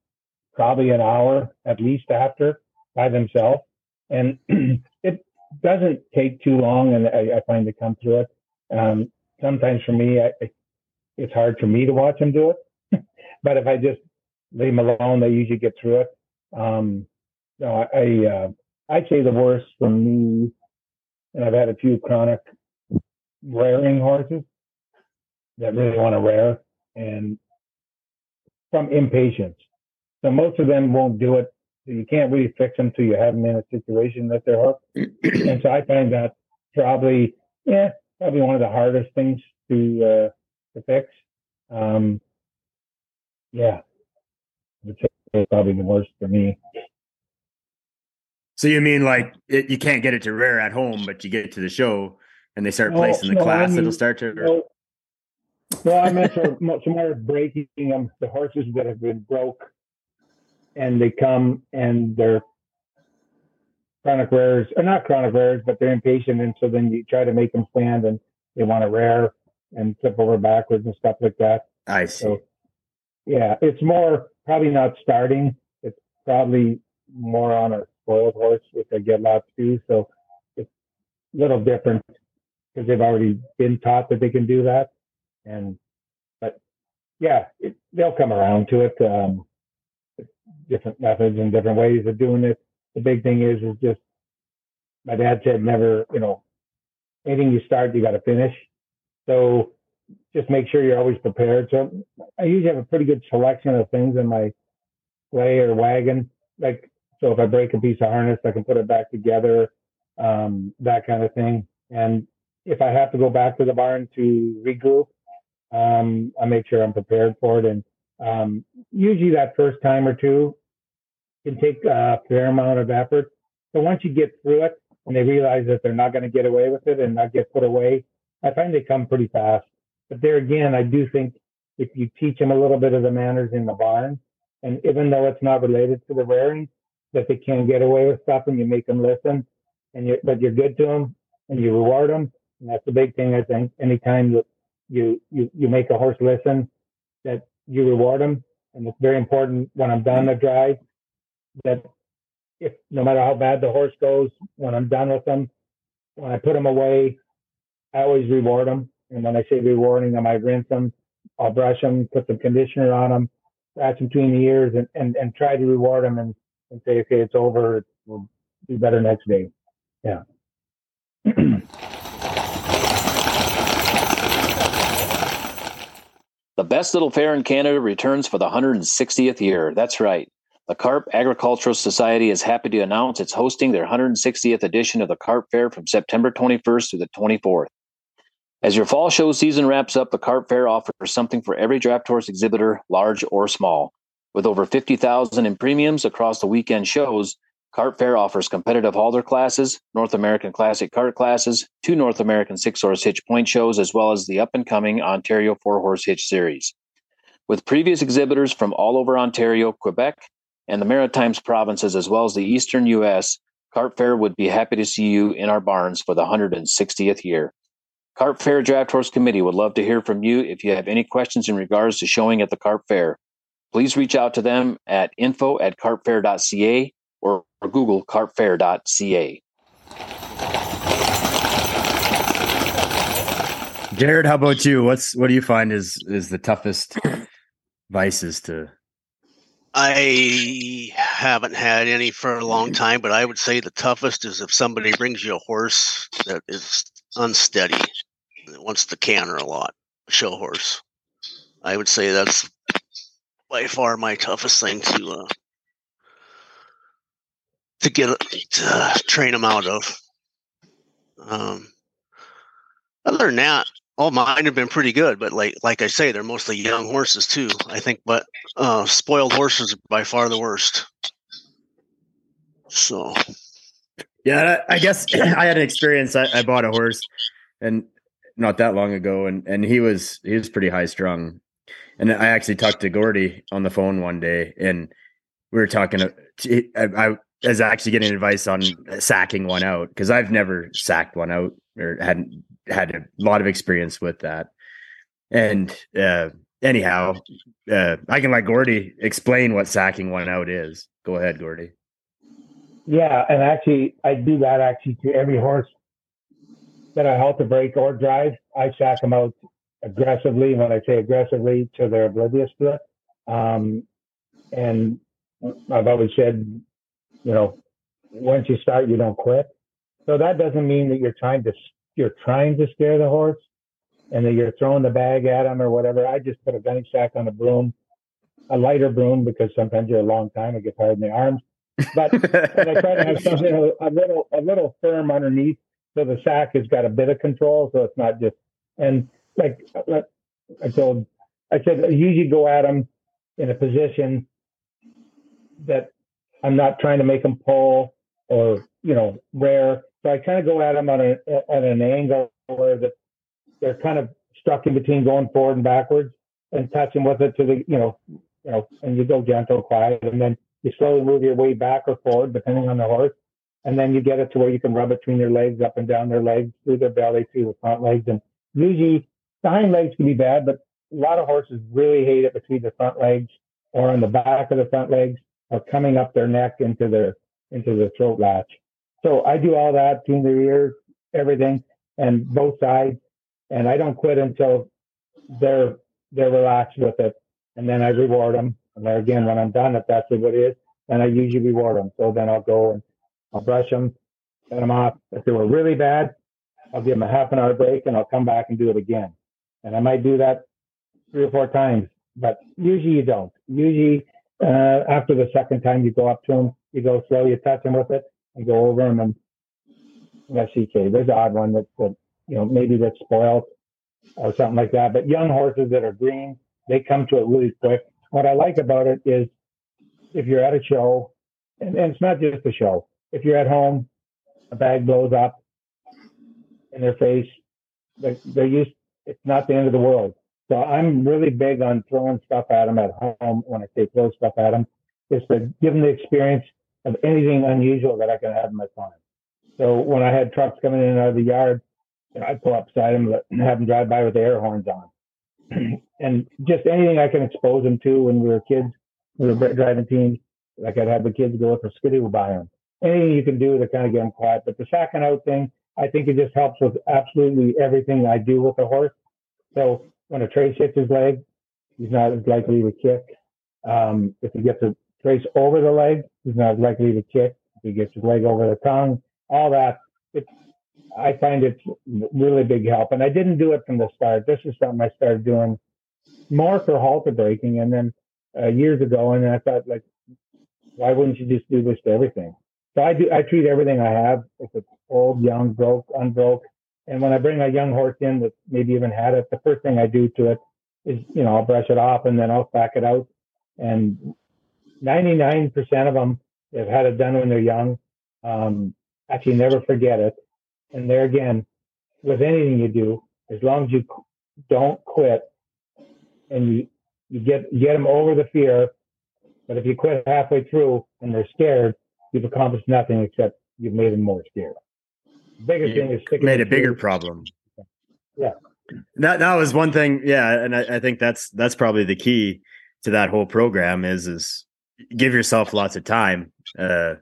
probably an hour at least after by themselves, and it doesn't take too long, and I, I find to come through it. Um, sometimes for me, I, it's hard for me to watch them do it, but if I just leave them alone, they usually get through it. Um, no, I, uh, I'd say the worst for me, and I've had a few chronic rearing horses that really want to rear, and from impatience. So most of them won't do it you can't really fix them till you have them in a situation that they're hooked. and so I find that probably, yeah, probably one of the hardest things to uh, to fix. Um, yeah, it's probably the worst for me. So you mean like it, you can't get it to rear at home, but you get it to the show and they start placing no, the class, I mean, it'll start to. No, no I meant some more breaking them. The horses that have been broke and they come and they're chronic rears, or not chronic rears, but they're impatient, and so then you try to make them stand, and they want to rear and flip over backwards and stuff like that. I see. So, yeah, it's more probably not starting. It's probably more on a spoiled horse, which I get lots too. So it's a little different because they've already been taught that they can do that. And but yeah, it, they'll come around to it. Um, different methods and different ways of doing it. The big thing is is just my dad said never, you know, anything you start you got to finish. So just make sure you're always prepared. So I usually have a pretty good selection of things in my sleigh or wagon. Like so, if I break a piece of harness, I can put it back together, um, that kind of thing. And if I have to go back to the barn to regroup, um, I make sure I'm prepared for it. And um, usually that first time or two can take a fair amount of effort. But once you get through it and they realize that they're not going to get away with it and not get put away, I find they come pretty fast. But there again, I do think if you teach them a little bit of the manners in the barn, and even though it's not related to the rearing, that they can get away with stuff and you make them listen, and you but you're good to them and you reward them, and that's the big thing. I think anytime you you you, you make a horse listen, that you reward them, and it's very important when I'm done the drive that if no matter how bad the horse goes, when I'm done with them, when I put them away, I always reward them. And when I say rewarding them, I rinse them, I'll brush them, put some conditioner on them, scratch between the ears, and, and, and try to reward them and, and say, okay, it's over. We'll do better next day. Yeah. The best little fair in Canada returns for the 160th year. That's right. The Carp Agricultural Society is happy to announce it's hosting their 160th edition of the Carp Fair from September 21st to the 24th. As your fall show season wraps up, the Carp Fair offers something for every draft horse exhibitor, large or small. With over 50,000 in premiums across the weekend shows, Carp Fair offers competitive halter classes, North American Classic cart classes, two North American six horse hitch point shows, as well as the up and coming Ontario four horse hitch series. With previous exhibitors from all over Ontario, Quebec, and the Maritimes provinces, as well as the eastern U.S., Carp Fair would be happy to see you in our barns for the 160th year. Carp Fair Draft Horse Committee would love to hear from you if you have any questions in regards to showing at the Carp Fair. Please reach out to them at info at carpfair.ca or, or Google carpfair.ca. Jared, how about you? What's what do you find is is the toughest vices to I haven't had any for a long time, but I would say the toughest is if somebody brings you a horse that is unsteady, that wants to canter a lot, a show horse. I would say that's by far my toughest thing to uh, to get to uh, train them out of. Um, other than that, all mine have been pretty good, but like like I say, they're mostly young horses too. I think, but uh, spoiled horses are by far the worst. So, yeah, I guess I had an experience. I, I bought a horse, and not that long ago, and and he was he was pretty high strung, and I actually talked to Gordy on the phone one day, and we were talking. I, I was actually getting advice on sacking one out because I've never sacked one out or hadn't had a lot of experience with that. And uh, anyhow, uh, I can let Gordy explain what sacking one out is. Go ahead, Gordy. Yeah, and actually, I do that actually to every horse that I help to break or drive. I sack them out aggressively. When I say aggressively, to they're oblivious to it. Um, and I've always said, you know, once you start, you don't quit. So that doesn't mean that you're trying to you're trying to scare the horse and that you're throwing the bag at him or whatever. I just put a gunny sack on a broom, a lighter broom because sometimes you're a long time and get tired in the arms. But I try to have something a, little a little firm underneath so the sack has got a bit of control, so it's not just and like I told I said I usually go at them in a position that I'm not trying to make them pull or you know rare. So I kind of go at them on a, at an angle where the, they're kind of stuck in between going forward and backwards and touching with it to the you know you know and you go gentle, quiet, and then you slowly move your way back or forward depending on the horse, and then you get it to where you can rub between their legs, up and down their legs, through their belly, through the front legs, and usually the hind legs can be bad, but a lot of horses really hate it between the front legs or on the back of the front legs or coming up their neck into their into the throat latch. So I do all that between their ears, everything. and both sides. And I don't quit until they're they're relaxed with it, and then I reward them. And again, when I'm done, if that's what it is, then I usually reward them. So then I'll go and I'll brush them, set them off. If they were really bad, I'll give them a half an hour break and I'll come back and do it again. And I might do that three or four times, but usually you don't. Usually, uh, after the second time you go up to them, you go slow, you touch them with it, and go over them. And see, okay, there's an odd one that, that you know maybe that's spoiled or something like that. But young horses that are green, they come to it really quick. What I like about it is if you're at a show, and, and it's not just a show. If you're at home, a bag blows up in their face. They're, they're used. It's not the end of the world. So I'm really big on throwing stuff at them at home. When I say throw stuff at them, is to give them the experience of anything unusual that I can have in my farm. So when I had trucks coming in and out of the yard, you know, I'd pull up beside them and have them drive by with the air horns on. and just anything I can expose them to when we were kids, we were driving teams, like I'd have the kids go with a skidoo by them. Anything you can do to kind of get them quiet. But the sacking out thing, I think it just helps with absolutely everything I do with a horse. So when a trace hits his leg, he's not as likely to kick. Um, if he gets a trace over the leg, he's not as likely to kick. If he gets his leg over the tongue, all that, it, I find it's really big help. And I didn't do it from the start. This is something I started doing more for halter breaking, and then uh, years ago. And I thought, like, why wouldn't you just do this to everything? So I do. I treat everything I have, if it's old, young, broke, unbroke. And when I bring a young horse in that maybe even had it, the first thing I do to it is, you know, I'll brush it off and then I'll back it out. And 99% of them have had it done when they're young. Um, actually never forget it. And there again, with anything you do, as long as you don't quit and you, you get, get them over the fear. But if you quit halfway through and they're scared, you've accomplished nothing except you've made them more scared. The biggest you thing is sticking made a bigger it. problem. Yeah. That that was one thing, yeah, and I, I think that's that's probably the key to that whole program is is give yourself lots of time. Uh,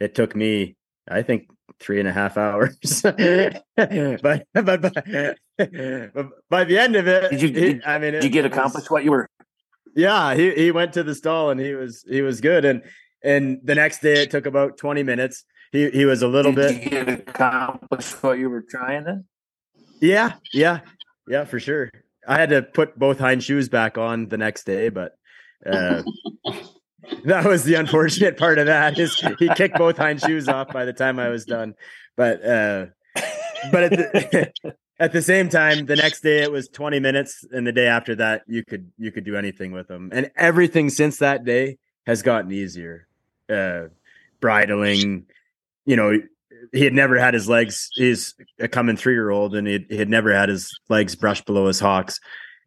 it took me, I think, three and a half hours, but, but but but by the end of it, Did you- he- did- I mean, Did you it get was- accomplished what you were? Yeah, he he went to the stall and he was he was good, and and the next day it took about twenty minutes. He he was a little Did bit. you get accomplished what you were trying then? Yeah, yeah, yeah, for sure. I had to put both hind shoes back on the next day, but uh, that was the unfortunate part of that. Is he kicked both hind shoes off by the time I was done. But uh, but at the, at the same time, the next day it was twenty minutes, and the day after that, you could you could do anything with them, and everything since that day has gotten easier. Uh, bridling, you know, he had never had his legs. He's a coming three year old, and he, had never had his legs brushed below his hocks.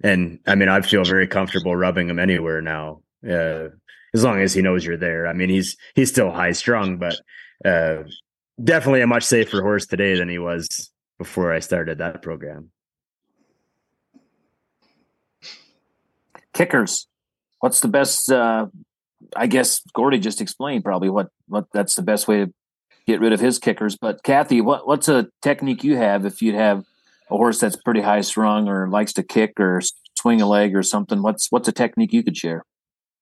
And I mean, I feel very comfortable rubbing him anywhere now, uh, as long as he knows you're there. I mean, he's he's still high strung, but uh, definitely a much safer horse today than he was before I started that program. Kickers. What's the best? Uh, I guess Gordy just explained probably what what that's the best way to get rid of his kickers. But Cathy, what what's a technique you have if you'd have a horse that's pretty high strung or likes to kick or swing a leg or something? What's what's a technique you could share?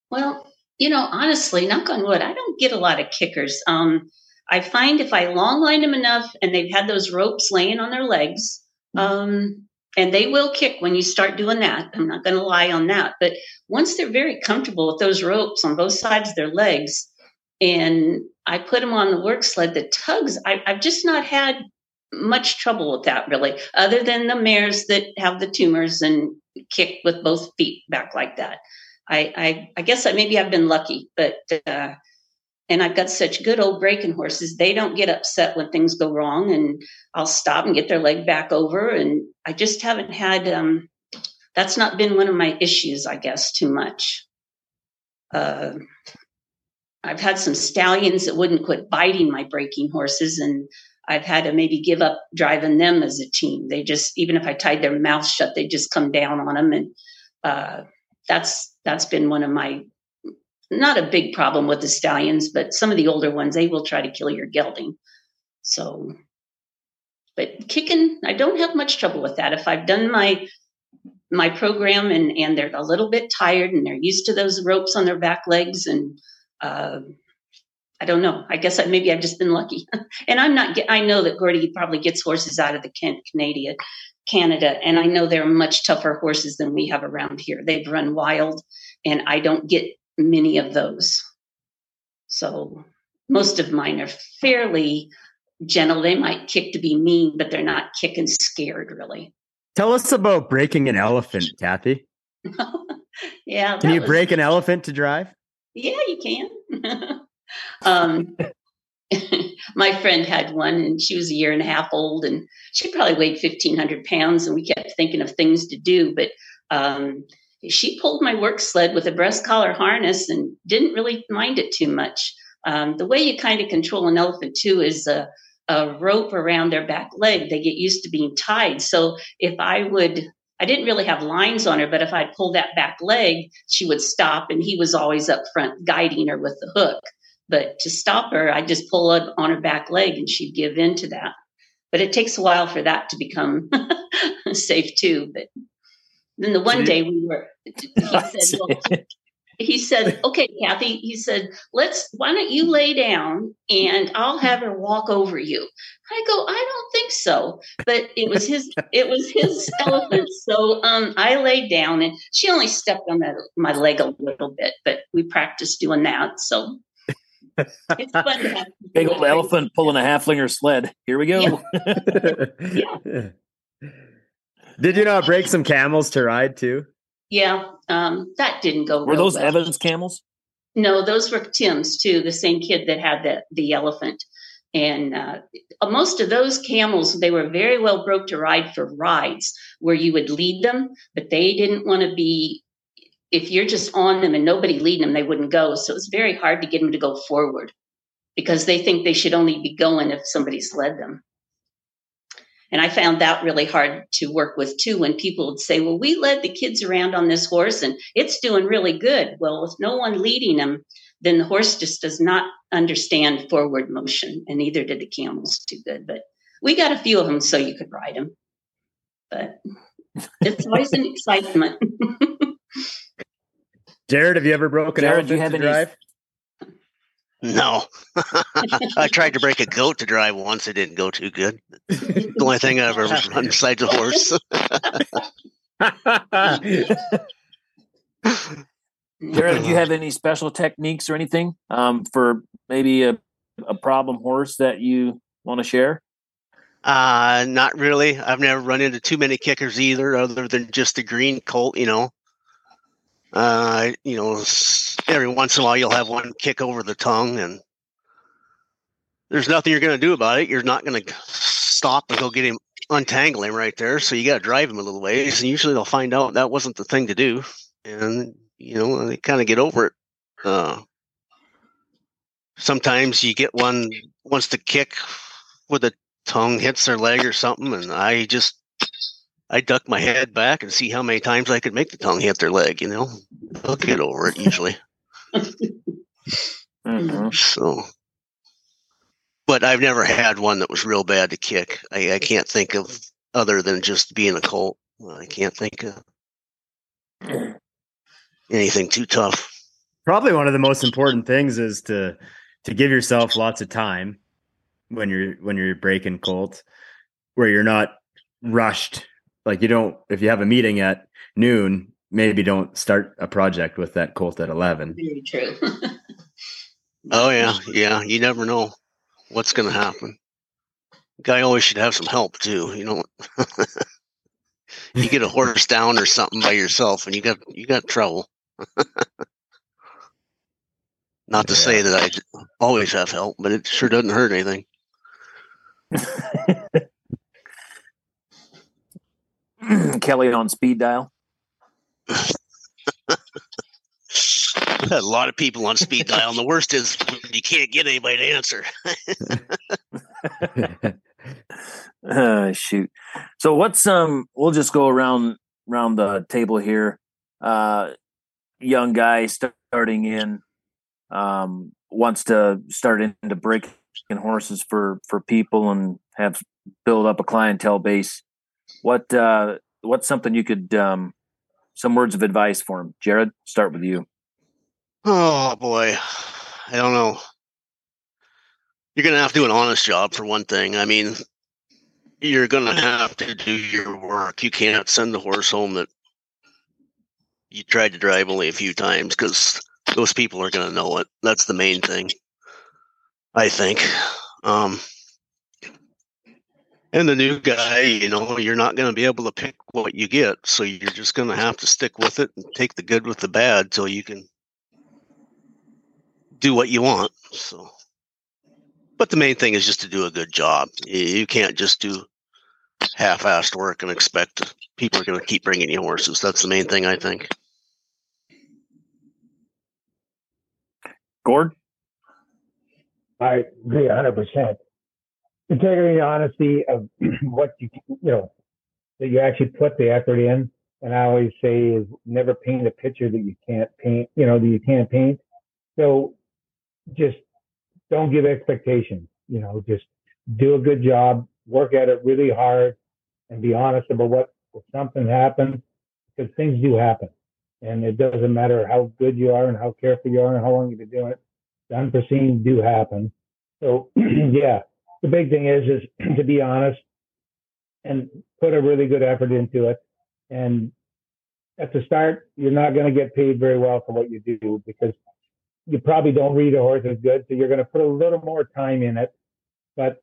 Well, you know, honestly, knock on wood, I don't get a lot of kickers. Um, I find if I long line them enough and they've had those ropes laying on their legs, um, and they will kick when you start doing that. I'm not going to lie on that. But once they're very comfortable with those ropes on both sides of their legs, and I put them on the work sled, the tugs, I, I've just not had much trouble with that really, other than the mares that have the tumors and kick with both feet back like that. I, I, I guess maybe I've been lucky, but uh, and I've got such good old breaking horses. They don't get upset when things go wrong, and I'll stop and get their leg back over. And I just haven't had. Um, that's not been one of my issues, I guess, too much. Uh, I've had some stallions that wouldn't quit biting my breaking horses, and I've had to maybe give up driving them as a team. They just, even if I tied their mouth shut, they just come down on them, and uh, that's that's been one of my not a big problem with the stallions, but some of the older ones they will try to kill your gelding. So but kicking, I don't have much trouble with that. If I've done my my program and and they're a little bit tired and they're used to those ropes on their back legs and uh, I don't know. I guess I, maybe I've just been lucky. and I'm not. I know that Gordy probably gets horses out of the can, Canada, Canada, and I know they're much tougher horses than we have around here. They've run wild, and I don't get many of those. So most of mine are fairly gentle. They might kick to be mean, but they're not kicking scared really. Tell us about breaking an elephant, Cathy. yeah. Can you was, break an elephant to drive? Yeah, you can. um, my friend had one and she was a year and a half old and she probably weighed 1500 pounds and we kept thinking of things to do but um, she pulled my work sled with a breast collar harness and didn't really mind it too much. Um, the way you kind of control an elephant too is a, a rope around their back leg. They get used to being tied. So if i would I didn't really have lines on her, but if I'd pull that back leg, she would stop, and he was always up front guiding her with the hook. But to stop her, I'd just pull up on her back leg and she'd give in to that. But it takes a while for that to become safe too. But then the one day we were, he said, well, he said, okay, Cathy, he said, let's, why don't you lay down and I'll have her walk over you. I go, I don't think so. But it was his, it was his elephant. So um, I laid down and she only stepped on my, my leg a little bit, but we practiced doing that. So it's fun to have Big old elephant pulling a Haflinger sled. Here we go. Yeah. Did you not break some camels to ride too? Yeah, um, that didn't go. Were those well. Evans camels? No, those were Tim's too. The same kid that had the the elephant, and uh, most of those camels they were very well broke to ride for rides where you would lead them, but they didn't want to be. If you're just on them and nobody leading them, they wouldn't go. So it's very hard to get them to go forward because they think they should only be going if somebody's led them. And I found that really hard to work with too when people would say, Well, we led the kids around on this horse and it's doing really good. Well, with no one leading them, then the horse just does not understand forward motion, and neither did the camels too good. But we got a few of them so you could ride them. But it's always an excitement. Jared, have you ever broken Jared, do you have to any- drive? No. I tried to break a goat to drive once. It didn't go too good. the only thing I ever run besides a horse. Jared, do you have any special techniques or anything um, for maybe a, a problem horse that you want to share? Uh, not really. I've never run into too many kickers either, other than just the green colt, you know. Uh, you know, every once in a while you'll have one kick over the tongue, and there's nothing you're going to do about it. You're not going to stop and go get him, untangle him right there. So you got to drive him a little ways, and usually they'll find out that wasn't the thing to do, and you know they kind of get over it. Uh, sometimes you get one wants to kick with a tongue hits their leg or something, and I just I duck my head back and see how many times I could make the tongue hit their leg. You know, they'll get over it usually. Mhm. So, but I've never had one that was real bad to kick. I, I can't think of other than just being a colt. I can't think of anything too tough. Probably one of the most important things is to to give yourself lots of time when you're when you're breaking colts, where you're not rushed. Like you don't if you have a meeting at noon, maybe don't start a project with that colt at eleven. Very true. Oh yeah, yeah. You never know what's going to happen. Guy always should have some help too. You know, you get a horse down or something by yourself, and you got you got trouble. Not to say that i always have help, but it sure doesn't hurt anything. Kelly on speed dial. A lot of people on speed dial, and the worst is you can't get anybody to answer. Uh, shoot. So what's um? We'll just go around around the table here. Uh, young guy starting in, um, wants to start into breaking horses for for people and have build up a clientele base. What uh, what's something you could um, some words of advice for him? Jared, start with you. Oh boy, I don't know. You're gonna have to do an honest job for one thing. I mean, you're gonna have to do your work. You can't send the horse home that you tried to drive only a few times because those people are gonna know it. That's the main thing. I think. Um, and the new guy, you know, you're not going to be able to pick what you get. So you're just going to have to stick with it and take the good with the bad till you can do what you want. So, but the main thing is just to do a good job. You can't just do half assed work and expect people are going to keep bringing you horses. That's the main thing, I think. Gord? I agree 100%. Integrity and honesty of what you, you know, that you actually put the effort in. And I always say is never paint a picture that you can't paint, you know, that you can't paint. So just don't give expectations, you know, just do a good job, work at it really hard and be honest about what, if something happens, because things do happen. And it doesn't matter how good you are and how careful you are and how long you've been doing it. The unforeseen do happen. So yeah, the big thing is is to be honest and put a really good effort into it. And at the start, you're not going to get paid very well for what you do because you probably don't read a horse as good. So you're going to put a little more time in it, but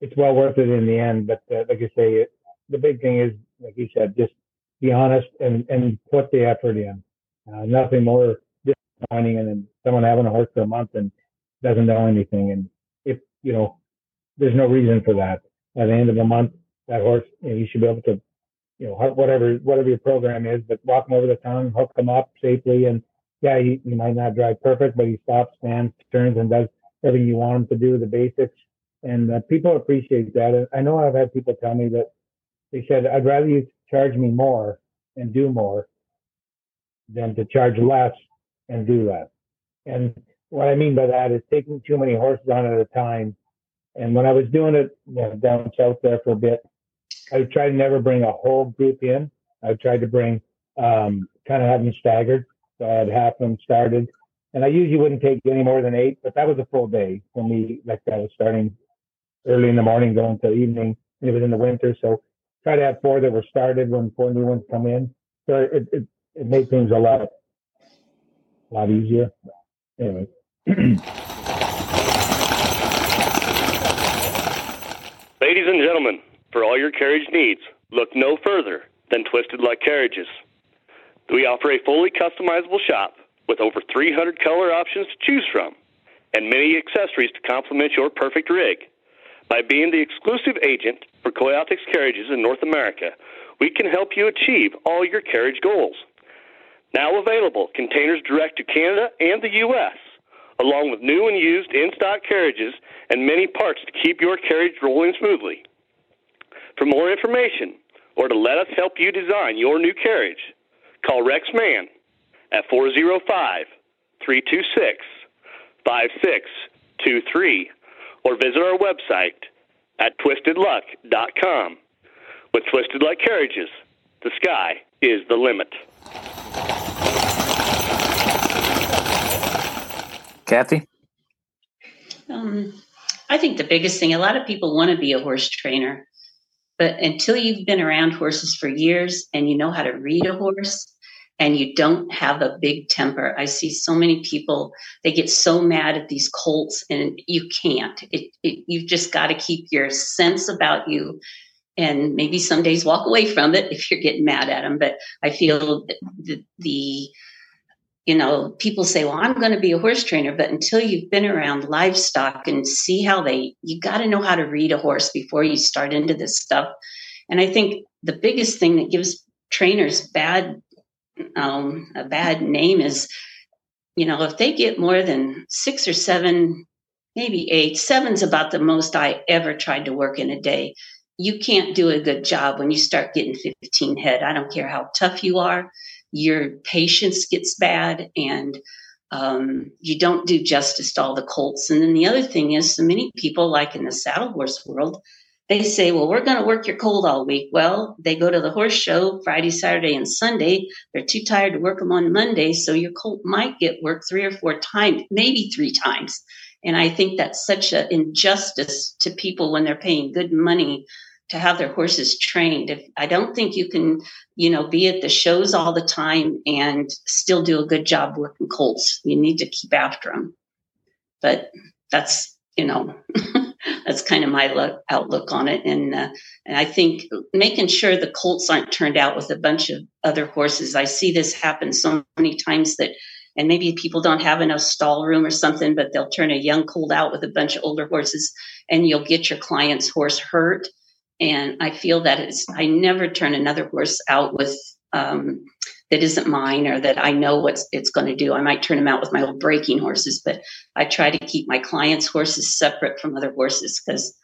it's well worth it in the end. But uh, like I say, it, the big thing is, like you said, just be honest and, and put the effort in. Uh, nothing more disappointing than someone having a horse for a month and doesn't know anything. And you know, there's no reason for that. At the end of the month, that horse, you, know, you should be able to, you know, whatever, whatever your program is, but walk him over the tongue, hook him up safely. And yeah, he, he might not drive perfect, but he stops, stands, turns, and does everything you want him to do, the basics. And uh, people appreciate that. I know I've had people tell me that they said, I'd rather you charge me more and do more than to charge less and do less. And what I mean by that is taking too many horses on at a time. And when I was doing it you know, down south there for a bit, I try to never bring a whole group in. I tried to bring um, kind of have them staggered. So I had half of them started. And I usually wouldn't take any more than eight, but that was a full day for me. Like I was starting early in the morning, going to evening, and it was in the winter. So try to have four that were started when four new ones come in. So it, it, it made things a lot, a lot easier. Anyway. Ladies and gentlemen, for all your carriage needs, look no further than Twisted Luck Carriages. We offer a fully customizable shop with over 300 color options to choose from and many accessories to complement your perfect rig. By being the exclusive agent for Coyaltix Carriages in North America, we can help you achieve all your carriage goals. Now available, containers direct to Canada and the U.S., along with new and used in stock carriages and many parts to keep your carriage rolling smoothly. For more information or to let us help you design your new carriage, call Rex Mann at 405 326 5623 or visit our website at twistedluck.com. With Twisted Luck Carriages, the sky is the limit. Cathy? Um, I think the biggest thing, a lot of people want to be a horse trainer, but until you've been around horses for years and you know how to read a horse and you don't have a big temper, I see so many people, they get so mad at these colts and you can't. It, it, you've just got to keep your sense about you and maybe some days walk away from it if you're getting mad at them. But I feel the, the you know, people say, well, I'm going to be a horse trainer, but until you've been around livestock and see how they, you got to know how to read a horse before you start into this stuff. And I think the biggest thing that gives trainers bad, um, a bad name is, you know, if they get more than six or seven, maybe eight, seven's about the most I ever tried to work in a day. You can't do a good job when you start getting 15 head. I don't care how tough you are your patience gets bad and um, you don't do justice to all the colts. And then the other thing is, so many people, like in the saddle horse world, they say, well, we're going to work your colt all week. Well, they go to the horse show Friday, Saturday, and Sunday. They're too tired to work them on Monday. So your colt might get worked three or four times, maybe three times. And I think that's such an injustice to people when they're paying good money to have their horses trained. If I don't think you can, you know, be at the shows all the time and still do a good job working colts. You need to keep after them. But that's, you know, that's kind of my look, outlook on it. And uh, and I think making sure the colts aren't turned out with a bunch of other horses. I see this happen so many times that and maybe people don't have enough stall room or something, but they'll turn a young colt out with a bunch of older horses and you'll get your client's horse hurt and I feel that it's, I never turn another horse out with, um, that isn't mine or that I know what it's going to do. I might turn them out with my old breaking horses, but I try to keep my clients' horses separate from other horses because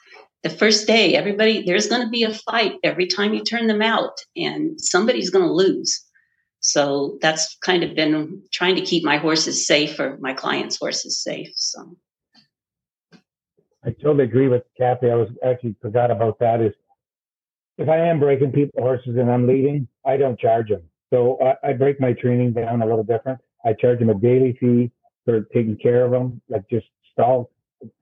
the first day, everybody, there's going to be a fight every time you turn them out and somebody's going to lose. So that's kind of been trying to keep my horses safe or my clients' horses safe. So I totally agree with Cathy. I was actually forgot about that. Is if I am breaking people horses and I'm leading, I don't charge them. So I, I break my training down a little different. I charge them a daily fee for taking care of them, like just stall.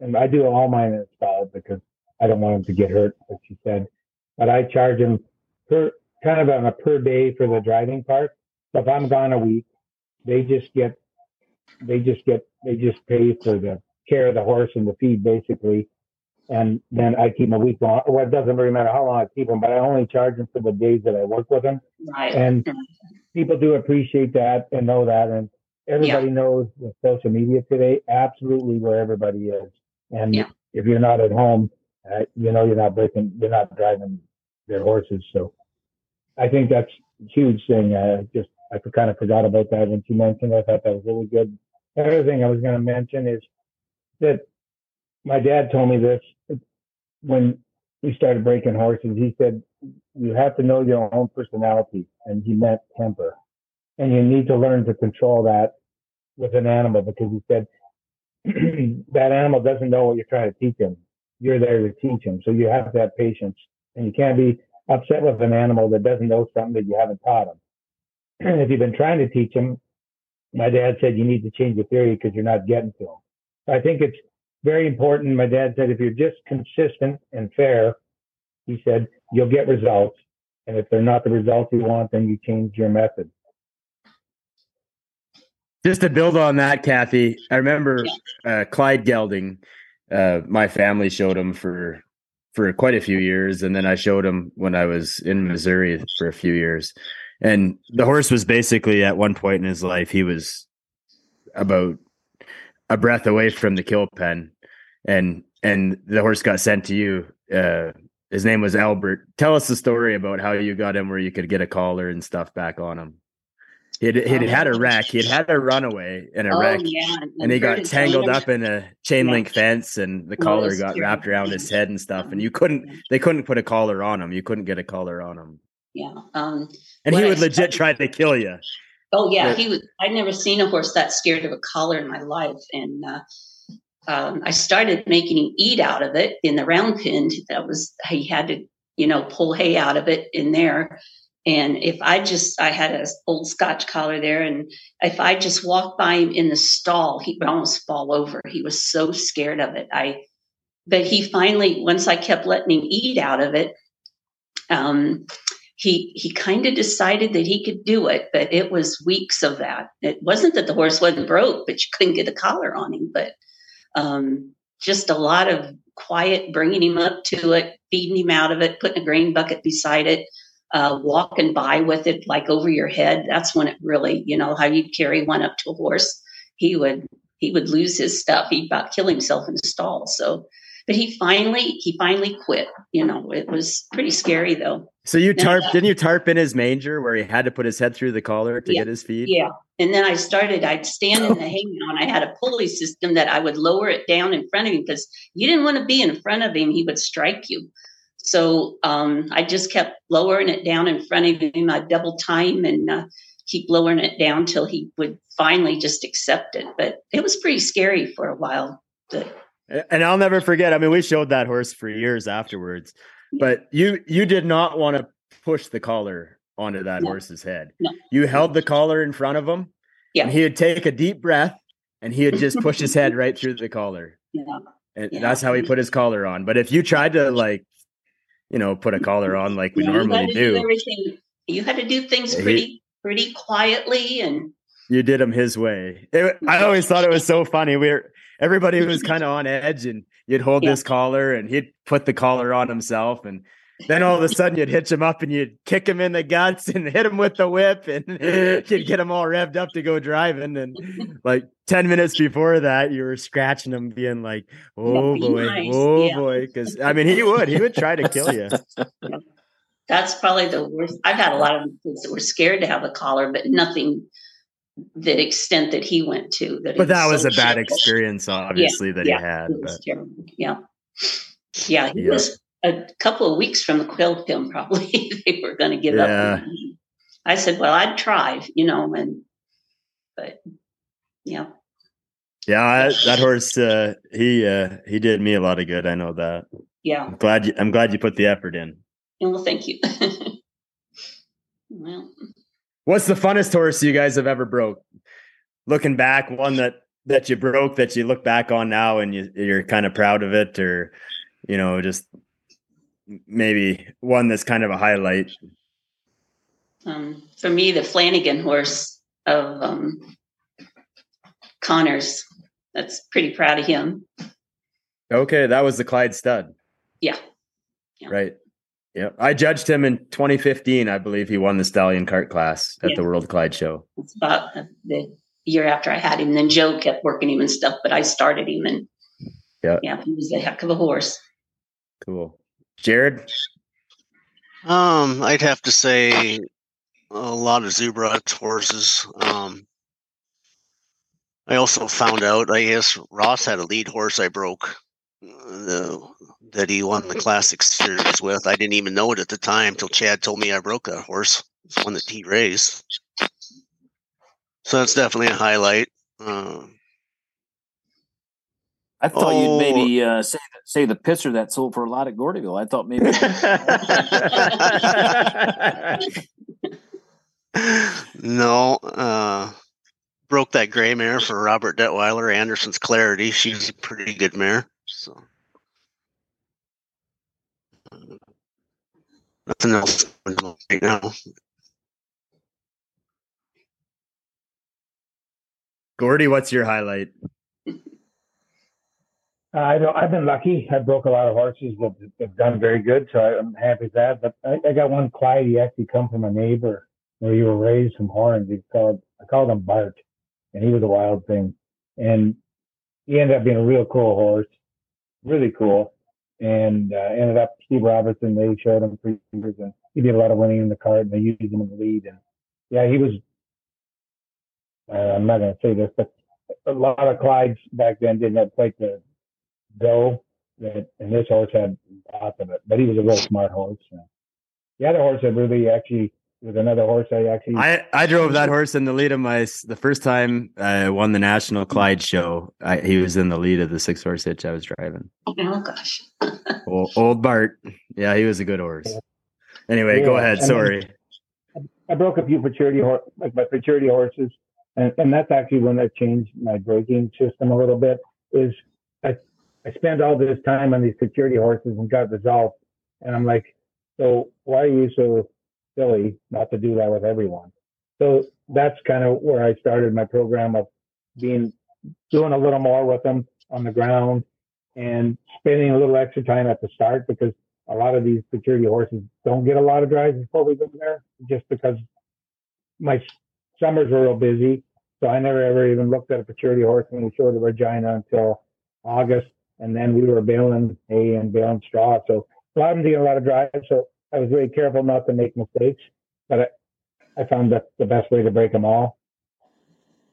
And I do all mine in stall because I don't want them to get hurt, like she said. But I charge them per kind of on a per day for the driving part. So if I'm gone a week, they just get they just get they just pay for the care of the horse and the feed basically. And then I keep them a week long. Well, it doesn't really matter how long I keep them, but I only charge them for the days that I work with them. Right. And people do appreciate that and know that. And everybody yeah. knows the social media today, absolutely where everybody is. And yeah. if you're not at home, uh, you know, you're not breaking, you're not driving their horses. So I think that's a huge thing. I just, I kind of forgot about that when you mentioned. I thought that was really good. The other thing I was going to mention is that my dad told me this when we started breaking horses. He said, you have to know your own personality and he meant temper and you need to learn to control that with an animal because he said that animal doesn't know what you're trying to teach him. You're there to teach him. So you have to have patience and you can't be upset with an animal that doesn't know something that you haven't taught him. And if you've been trying to teach him, my dad said you need to change your theory because you're not getting to him. I think it's very important. My dad said, if you're just consistent and fair, he said, you'll get results. And if they're not the results you want, then you change your method. Just to build on that, Cathy, I remember uh, Clyde Gelding. Uh, my family showed him for for quite a few years, and then I showed him when I was in Missouri for a few years. And the horse was basically at one point in his life, he was about a breath away from the kill pen, and and the horse got sent to you. Uh, his name was Albert. Tell us the story about how you got him where you could get a collar and stuff back on him. He had, he'd had a oh. wreck. He'd had a runaway and a oh, wreck, yeah. and he got tangled up in a chain link fence, and the collar got wrapped around his head and stuff. And you couldn't, they couldn't put a collar on him. You couldn't get a collar on him. Yeah, um, and he would legit try to kill you. Oh yeah, he was. I'd never seen a horse that scared of a collar in my life, and uh, um, I started making him eat out of it in the round pen. That was he had to, you know, pull hay out of it in there. And if I just, I had an old Scotch collar there, and if I just walked by him in the stall, he would almost fall over. He was so scared of it. I, but he finally, once I kept letting him eat out of it, um, he he kind of decided that he could do it, but it was weeks of that. It wasn't that the horse wasn't broke, but you couldn't get a collar on him. But um, just a lot of quiet, bringing him up to it, feeding him out of it, putting a grain bucket beside it, uh, walking by with it like over your head. That's when it really, you know, how you'd carry one up to a horse. He would he would lose his stuff. He'd about kill himself in the stall. So but he finally he finally quit. You know, it was pretty scary though. So you tarp didn't you tarp in his manger where he had to put his head through the collar to yeah, get his feed? Yeah. And then I started, I'd stand in the hangnail and I had a pulley system that I would lower it down in front of him because you didn't want to be in front of him. He would strike you. So um, I just kept lowering it down in front of him. I'd double time and uh, keep lowering it down till he would finally just accept it. But it was pretty scary for a while. And I'll never forget. I mean, we showed that horse for years afterwards, but you you did not want to push the collar onto that No. horse's head. No. You held the collar in front of him, Yeah. and he would take a deep breath, and he would just push his head right through the collar, yeah. and Yeah. that's how he put his collar on. But if you tried to like, you know, put a collar on like we Yeah, normally to do, everything. You had to do things Yeah, he- pretty pretty quietly and you did him his way. It, I always thought it was so funny. We were everybody was kind of on edge, and you'd hold Yeah. this collar, and he'd put the collar on himself, and then all of a sudden you'd hitch him up, and you'd kick him in the guts, and hit him with the whip, and you'd get him all revved up to go driving. And like ten minutes before that, you were scratching him, being like, "Oh be boy, nice." oh Yeah. boy," because I mean, he would, he would try to kill you. that's probably the worst. I've had a lot of kids that were scared to have a collar, but nothing that extent that he went to. That But that was so a bad shameful. experience, obviously, that yeah, he had. But terrible. Yeah, yeah. He Yeah. was a couple of weeks from the kill pen. Probably they were going to give Yeah. up. I said, "Well, I'd try," you know, and but yeah, yeah, I, that horse, uh, he uh, he did me a lot of good. I know that. yeah. I'm glad you, I'm glad you put the effort in. Well, thank you. well, What's the funnest horse you guys have ever broke? Looking back, one that that you broke that you look back on now and you you're kind of proud of it, or you know, just maybe one that's kind of a highlight. um, for me, the Flanagan horse of um, Connors. That's pretty proud of him. Okay, that was the Clyde Stud, Yeah, Yeah. right? Yeah, I judged him in 2015. I believe he won the stallion cart class at Yeah. the World Clyde Show. it's about uh, the year after I had him. Then Joe kept working him and stuff, but I started him, and Yeah. yeah, he was a heck of a horse. Cool, Jared. Um, I'd have to say a lot of zebra horses. Um, I also found out, I guess Ross had a lead horse I broke uh, the, that he won the classic series with. I didn't even know it at the time until Chad told me I broke a horse. One that he raised. So that's definitely a highlight. Um, I thought Oh. you'd maybe uh, say say the pitcher that sold for a lot at Gordyville. I thought maybe no, uh, broke that gray mare for Robert Detweiler, Anderson's Clarity. She's a pretty good mare. So nothing else going on right now. Gordy, what's your highlight? Uh, I don't, I've been lucky. I broke a lot of horses that have done very good, so I, I'm happy with that. But I, I got one Clyde. He actually come from a neighbor where you were raised from horns. He called I called him Bart, and he was a wild thing. And he ended up being a real cool horse, really cool. And uh, ended up Steve Robertson. They showed him three years, and he did a lot of winning in the cart, and they used him in the lead. And yeah, he was. Uh, I'm not going to say this, but a lot of Clydes back then didn't have quite the go that and this horse had lots of it, but he was a real smart horse. The other horse that really actually was another horse I actually I, I drove that horse in the lead of my the first time I won the National Clyde show. I, he was in the lead of the six horse hitch I was driving. Oh gosh, Old, old Bart, yeah, he was a good horse. Anyway, go ahead. and then- Sorry. I broke a few futurity hor- like my maturity horses, and, and that's actually when I changed my breaking system a little bit. Is I I spent all this time on these futurity horses and got results, and I'm like, so why are you so silly not to do that with everyone? So that's kind of where I started my program of being doing a little more with them on the ground and spending a little extra time at the start because a lot of these futurity horses don't get a lot of drives before we go there just because my summers were real busy. So I never ever even looked at a futurity horse when we showed the Regina until August. And then we were baling hay and baling straw. So a lot of them get a lot of drives. So I was very careful not to make mistakes. But I, I found that the best way to break them all.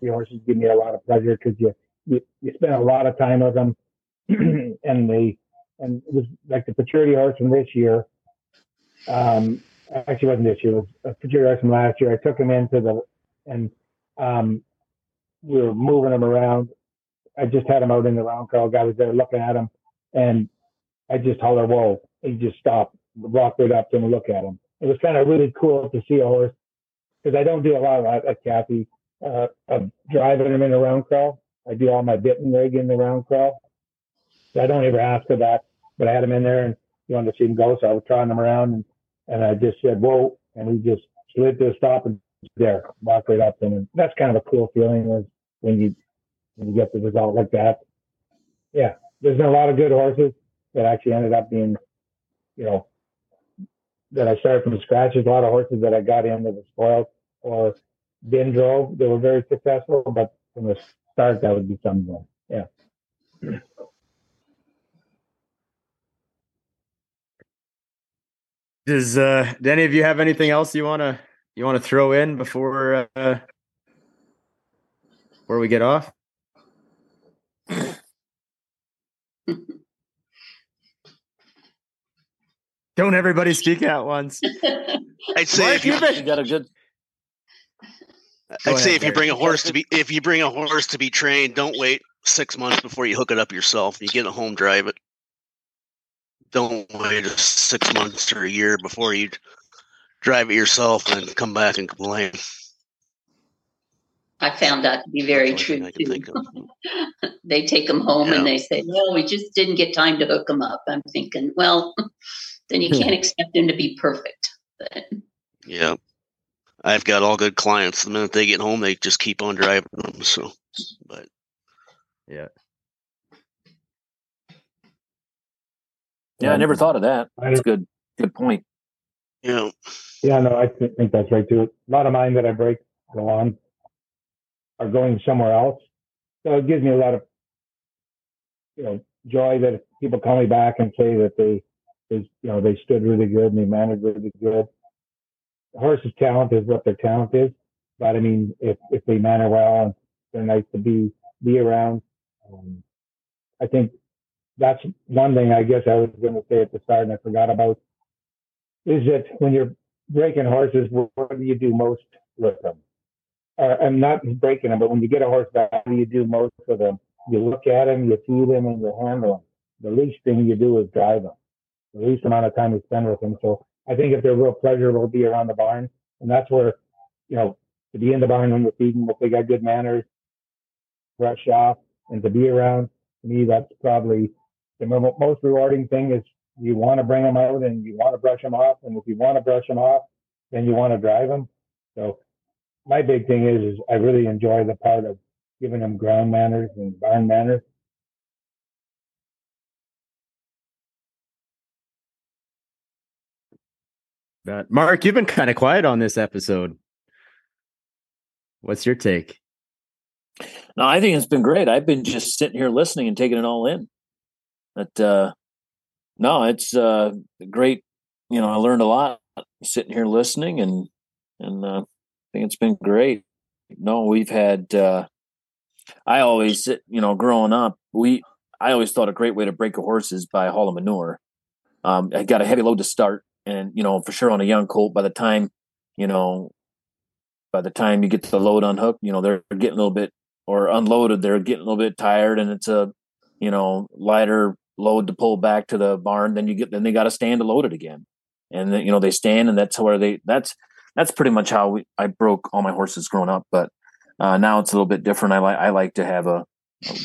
The horses give me a lot of pleasure because you, you, you spend a lot of time with them. and they, and it was like the futurity horse from this year. Um, actually wasn't this year. It was a futurity horse from last year. I took him into the and um, we were moving him around. I just had him out in the round corral. Guy was there looking at him, and I just hollered, "Whoa!" He just stopped, walked right up to him, and look at him. It was kind of really cool to see a horse because I don't do a lot of at Cathy uh, of driving him in a round corral. I do all my bitting rig in the round corral. So I don't ever ask for that, but I had him in there and he wanted to see him go, so I was trying him around and, and I just said, "Whoa!" and he just slid to a stop and there, walked right up to him. And that's kind of a cool feeling was when you when you get the result like that. Yeah, there's been a lot of good horses that actually ended up being, you know, that I started from scratch. There's a lot of horses that I got in that were spoiled or been drove. They were very successful, but from the start, that would be something. Yeah. Does uh, do any of you have anything else you wanna you wanna throw in before uh, before we get off? Don't everybody speak at once. I'd say Mark, if you, you've been- You got a good. Go I'd say ahead, if you bring a horse to be if you bring a horse to be trained, don't wait six months before you hook it up yourself. You get it home, drive it. Don't wait six months or a year before you drive it yourself and come back and complain. I found that to be very That's true only thing I too. can think of. they take them home Yeah. and they say, "Well, we just didn't get time to hook them up." I'm thinking, well, then you can't expect them to be perfect. But Yeah. I've got all good clients. The minute they get home, they just keep on driving them. So, but Yeah. Yeah, I never thought of that. I That's good. Good point. Yeah. Yeah, no, I th- think that's right too. A lot of mine that I break go on are going somewhere else. So it gives me a lot of, you know, joy that people call me back and say that they, they, you know, they stood really good and they managed really good. Horse's talent is what their talent is, but I mean, if if they manner well and they're nice to be be around, um, I think that's one thing I guess I was going to say at the start and I forgot about is that when you're breaking horses, what do you do most with them? Or, I'm not breaking them, but when you get a horse back, what do you do most with them? You look at him, you feed him, and you handle him. The least thing you do is drive him. The least amount of time you spend with him. So I think if they're real pleasurable, be around the barn, and that's where, you know, to be in the barn when you're feeding, if they got good manners, brush off, and to be around, to me, that's probably the most rewarding thing is you want to bring them out and you want to brush them off. And if you want to brush them off, then you want to drive them. So my big thing is, is I really enjoy the part of giving them ground manners and barn manners. Mark, you've been kind of quiet on this episode. What's your take? No, I think it's been great. I've been just sitting here listening and taking it all in. But uh no, it's uh great. You know, I learned a lot sitting here listening and and uh, I think it's been great. No, we've had uh I always you know, growing up, we I always thought a great way to break a horse is by hauling manure. Um I got a heavy load to start and you know, for sure on a young colt by the time, you know, by the time you get the load unhooked, you know, they're getting a little bit or unloaded, they're getting a little bit tired and it's a, you know, lighter load to pull back to the barn. Then you get, then they got to stand to load it again. And then, you know, they stand and that's where they, that's, that's pretty much how we, I broke all my horses growing up. But uh, now it's a little bit different. I like, I like to have a,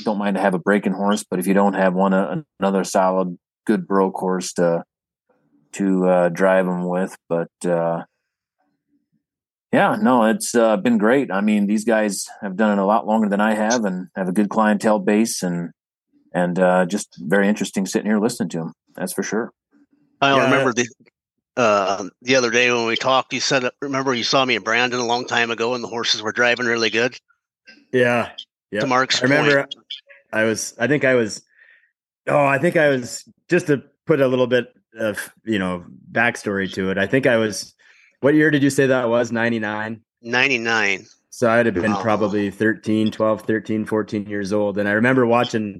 don't mind to have a breaking horse, but if you don't have one, uh, another solid, good broke horse to, to uh, drive them with. But uh, yeah, no, it's uh, been great. I mean, these guys have done it a lot longer than I have, and have a good clientele base, and and uh, just very interesting sitting here listening to them. That's for sure. I Yeah. remember the uh, the other day when we talked. You said, "Remember, you saw me in Brandon a long time ago, and the horses were driving really good." Yeah. Yeah. To Mark's I remember point, I was I think I was oh, I think I was just to put a little bit of, you know, backstory to it. I think I was what year did you say that was? 99. ninety nine. So I'd have been Wow. probably 13, 12, 13, 14 years old. And I remember watching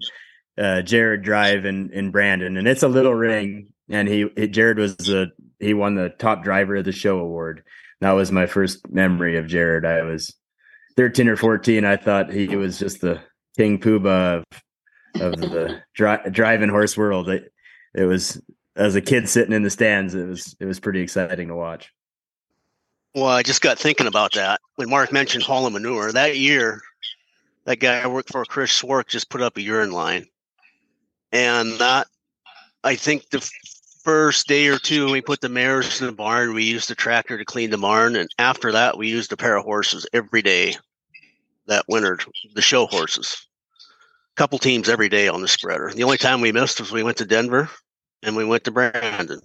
uh, Jared drive in, in Brandon and it's a little ring. And he, Jared was the, he won the top driver of the show award. That was my first memory of Jared. I was, 13 or 14, I thought he was just the king poobah of, of the dri- driving horse world. It, it was as a kid sitting in the stands, it was it was pretty exciting to watch. Well, I just got thinking about that when Mark mentioned haul of Manure that year. That guy I worked for, Chris Swark, just put up a urine line, and that I think the first day or two when we put the mares in the barn, we used the tractor to clean the barn, and after that, we used a pair of horses every day that winter, the show horses. Couple teams every day on the spreader. The only time we missed was we went to Denver and we went to Brandon.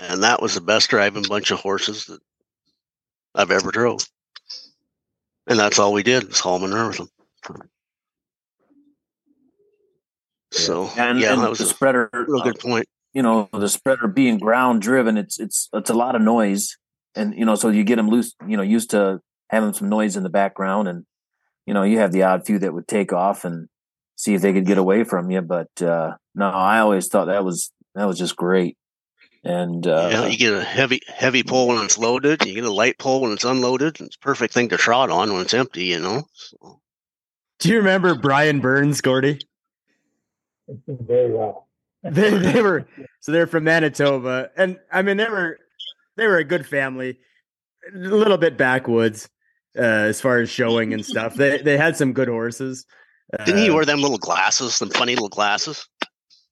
And that was the best driving bunch of horses that I've ever drove. And that's all we did was haul manure with them. So and, yeah, and that was the a spreader. real good point. You know, the spreader being ground driven, it's it's it's a lot of noise, and you know, so you get them loose. You know, used to having some noise in the background, and you know, you have the odd few that would take off and see if they could get away from you. But uh no, I always thought that was that was just great. And uh, yeah, you get a heavy heavy pole when it's loaded. You get a light pole when it's unloaded. It's a perfect thing to trot on when it's empty. You know. So, Do you remember Brian Burns, Gordy? Very well. they they were so they're from Manitoba, and I mean they were they were a good family, a little bit backwoods uh, as far as showing and stuff. They they had some good horses. Didn't he Uh, wear them little glasses, them funny little glasses,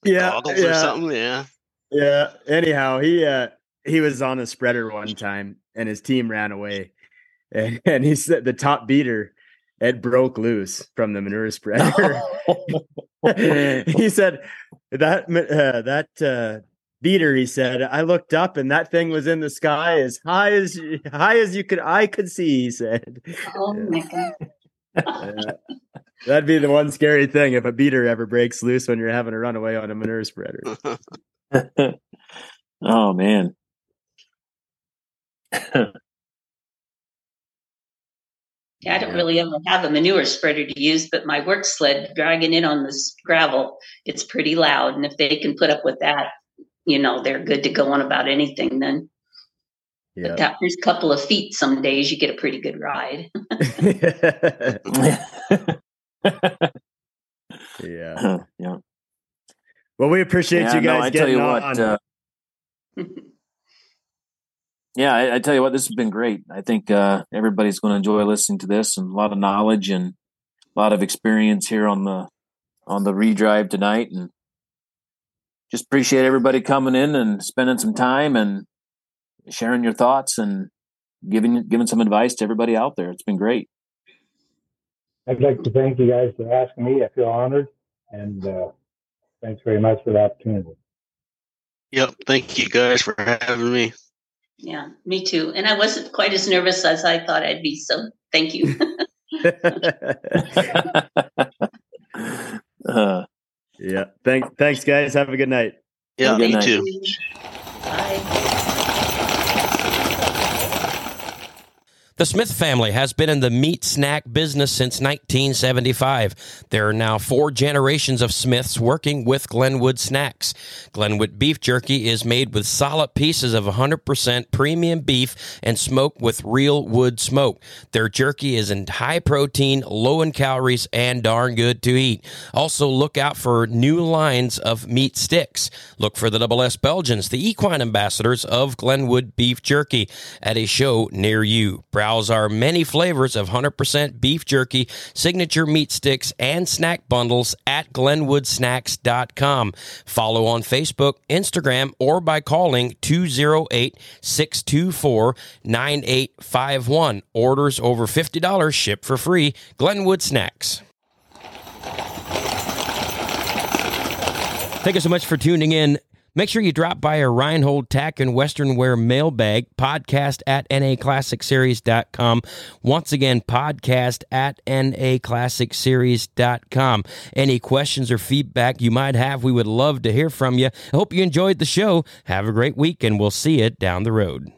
yeah, goggles or yeah, something? Yeah. Yeah. Anyhow, he uh he was on a spreader one time, and his team ran away, and, and he said the top beater it broke loose from the manure spreader. he said that uh, that uh, beater. He said I looked up and that thing was in the sky as high as high as you could I could see. He said, Oh my god. "That'd be the one scary thing if a beater ever breaks loose when you're having a runaway on a manure spreader." oh man, Yeah, I don't really ever have a manure spreader to use, but my work sled dragging it on this gravel, it's pretty loud. And if they can put up with that, you know, they're good to go on about anything then. Yeah. But that first couple of feet, some days you get a pretty good ride. yeah. yeah. Well, we appreciate Yeah, you no, guys I tell getting you what, on. uh, Yeah, I, I tell you what, this has been great. I think uh, everybody's going to enjoy listening to this, and a lot of knowledge and a lot of experience here on the on the redrive tonight. And just appreciate everybody coming in and spending some time and sharing your thoughts and giving giving some advice to everybody out there. It's been great. I'd like to thank you guys for asking me. I feel honored, and uh, thanks very much for the opportunity. Yep. Thank you guys for having me. yeah, me too. And I wasn't quite as nervous as I thought I'd be. So thank you. uh, yeah. Thank, thanks, guys. Have a good night. Yeah, good me night. too. Bye. The Smith family has been in the meat snack business since 1975. There are now four generations of Smiths working with Glenwood Snacks. Glenwood beef jerky is made with solid pieces of 100% premium beef and smoked with real wood smoke. Their jerky is in high protein, low in calories, and darn good to eat. Also, look out for new lines of meat sticks. Look for the Double S Belgians, the equine ambassadors of Glenwood beef jerky, at a show near you. Browse our many flavors of 100% beef jerky, signature meat sticks, and snack bundles at glenwoodsnacks.com. Follow on Facebook, Instagram, or by calling 208 624 9851. Orders over $50 ship for free. Glenwood Snacks. Thank you so much for tuning in. Make sure you drop by our Rinehold Tack and Western Wear mailbag, podcast at naclassicseries.com. Once again, podcast at naclassicseries.com. Any questions or feedback you might have, we would love to hear from you. I hope you enjoyed the show. Have a great week, and we'll see you down the road.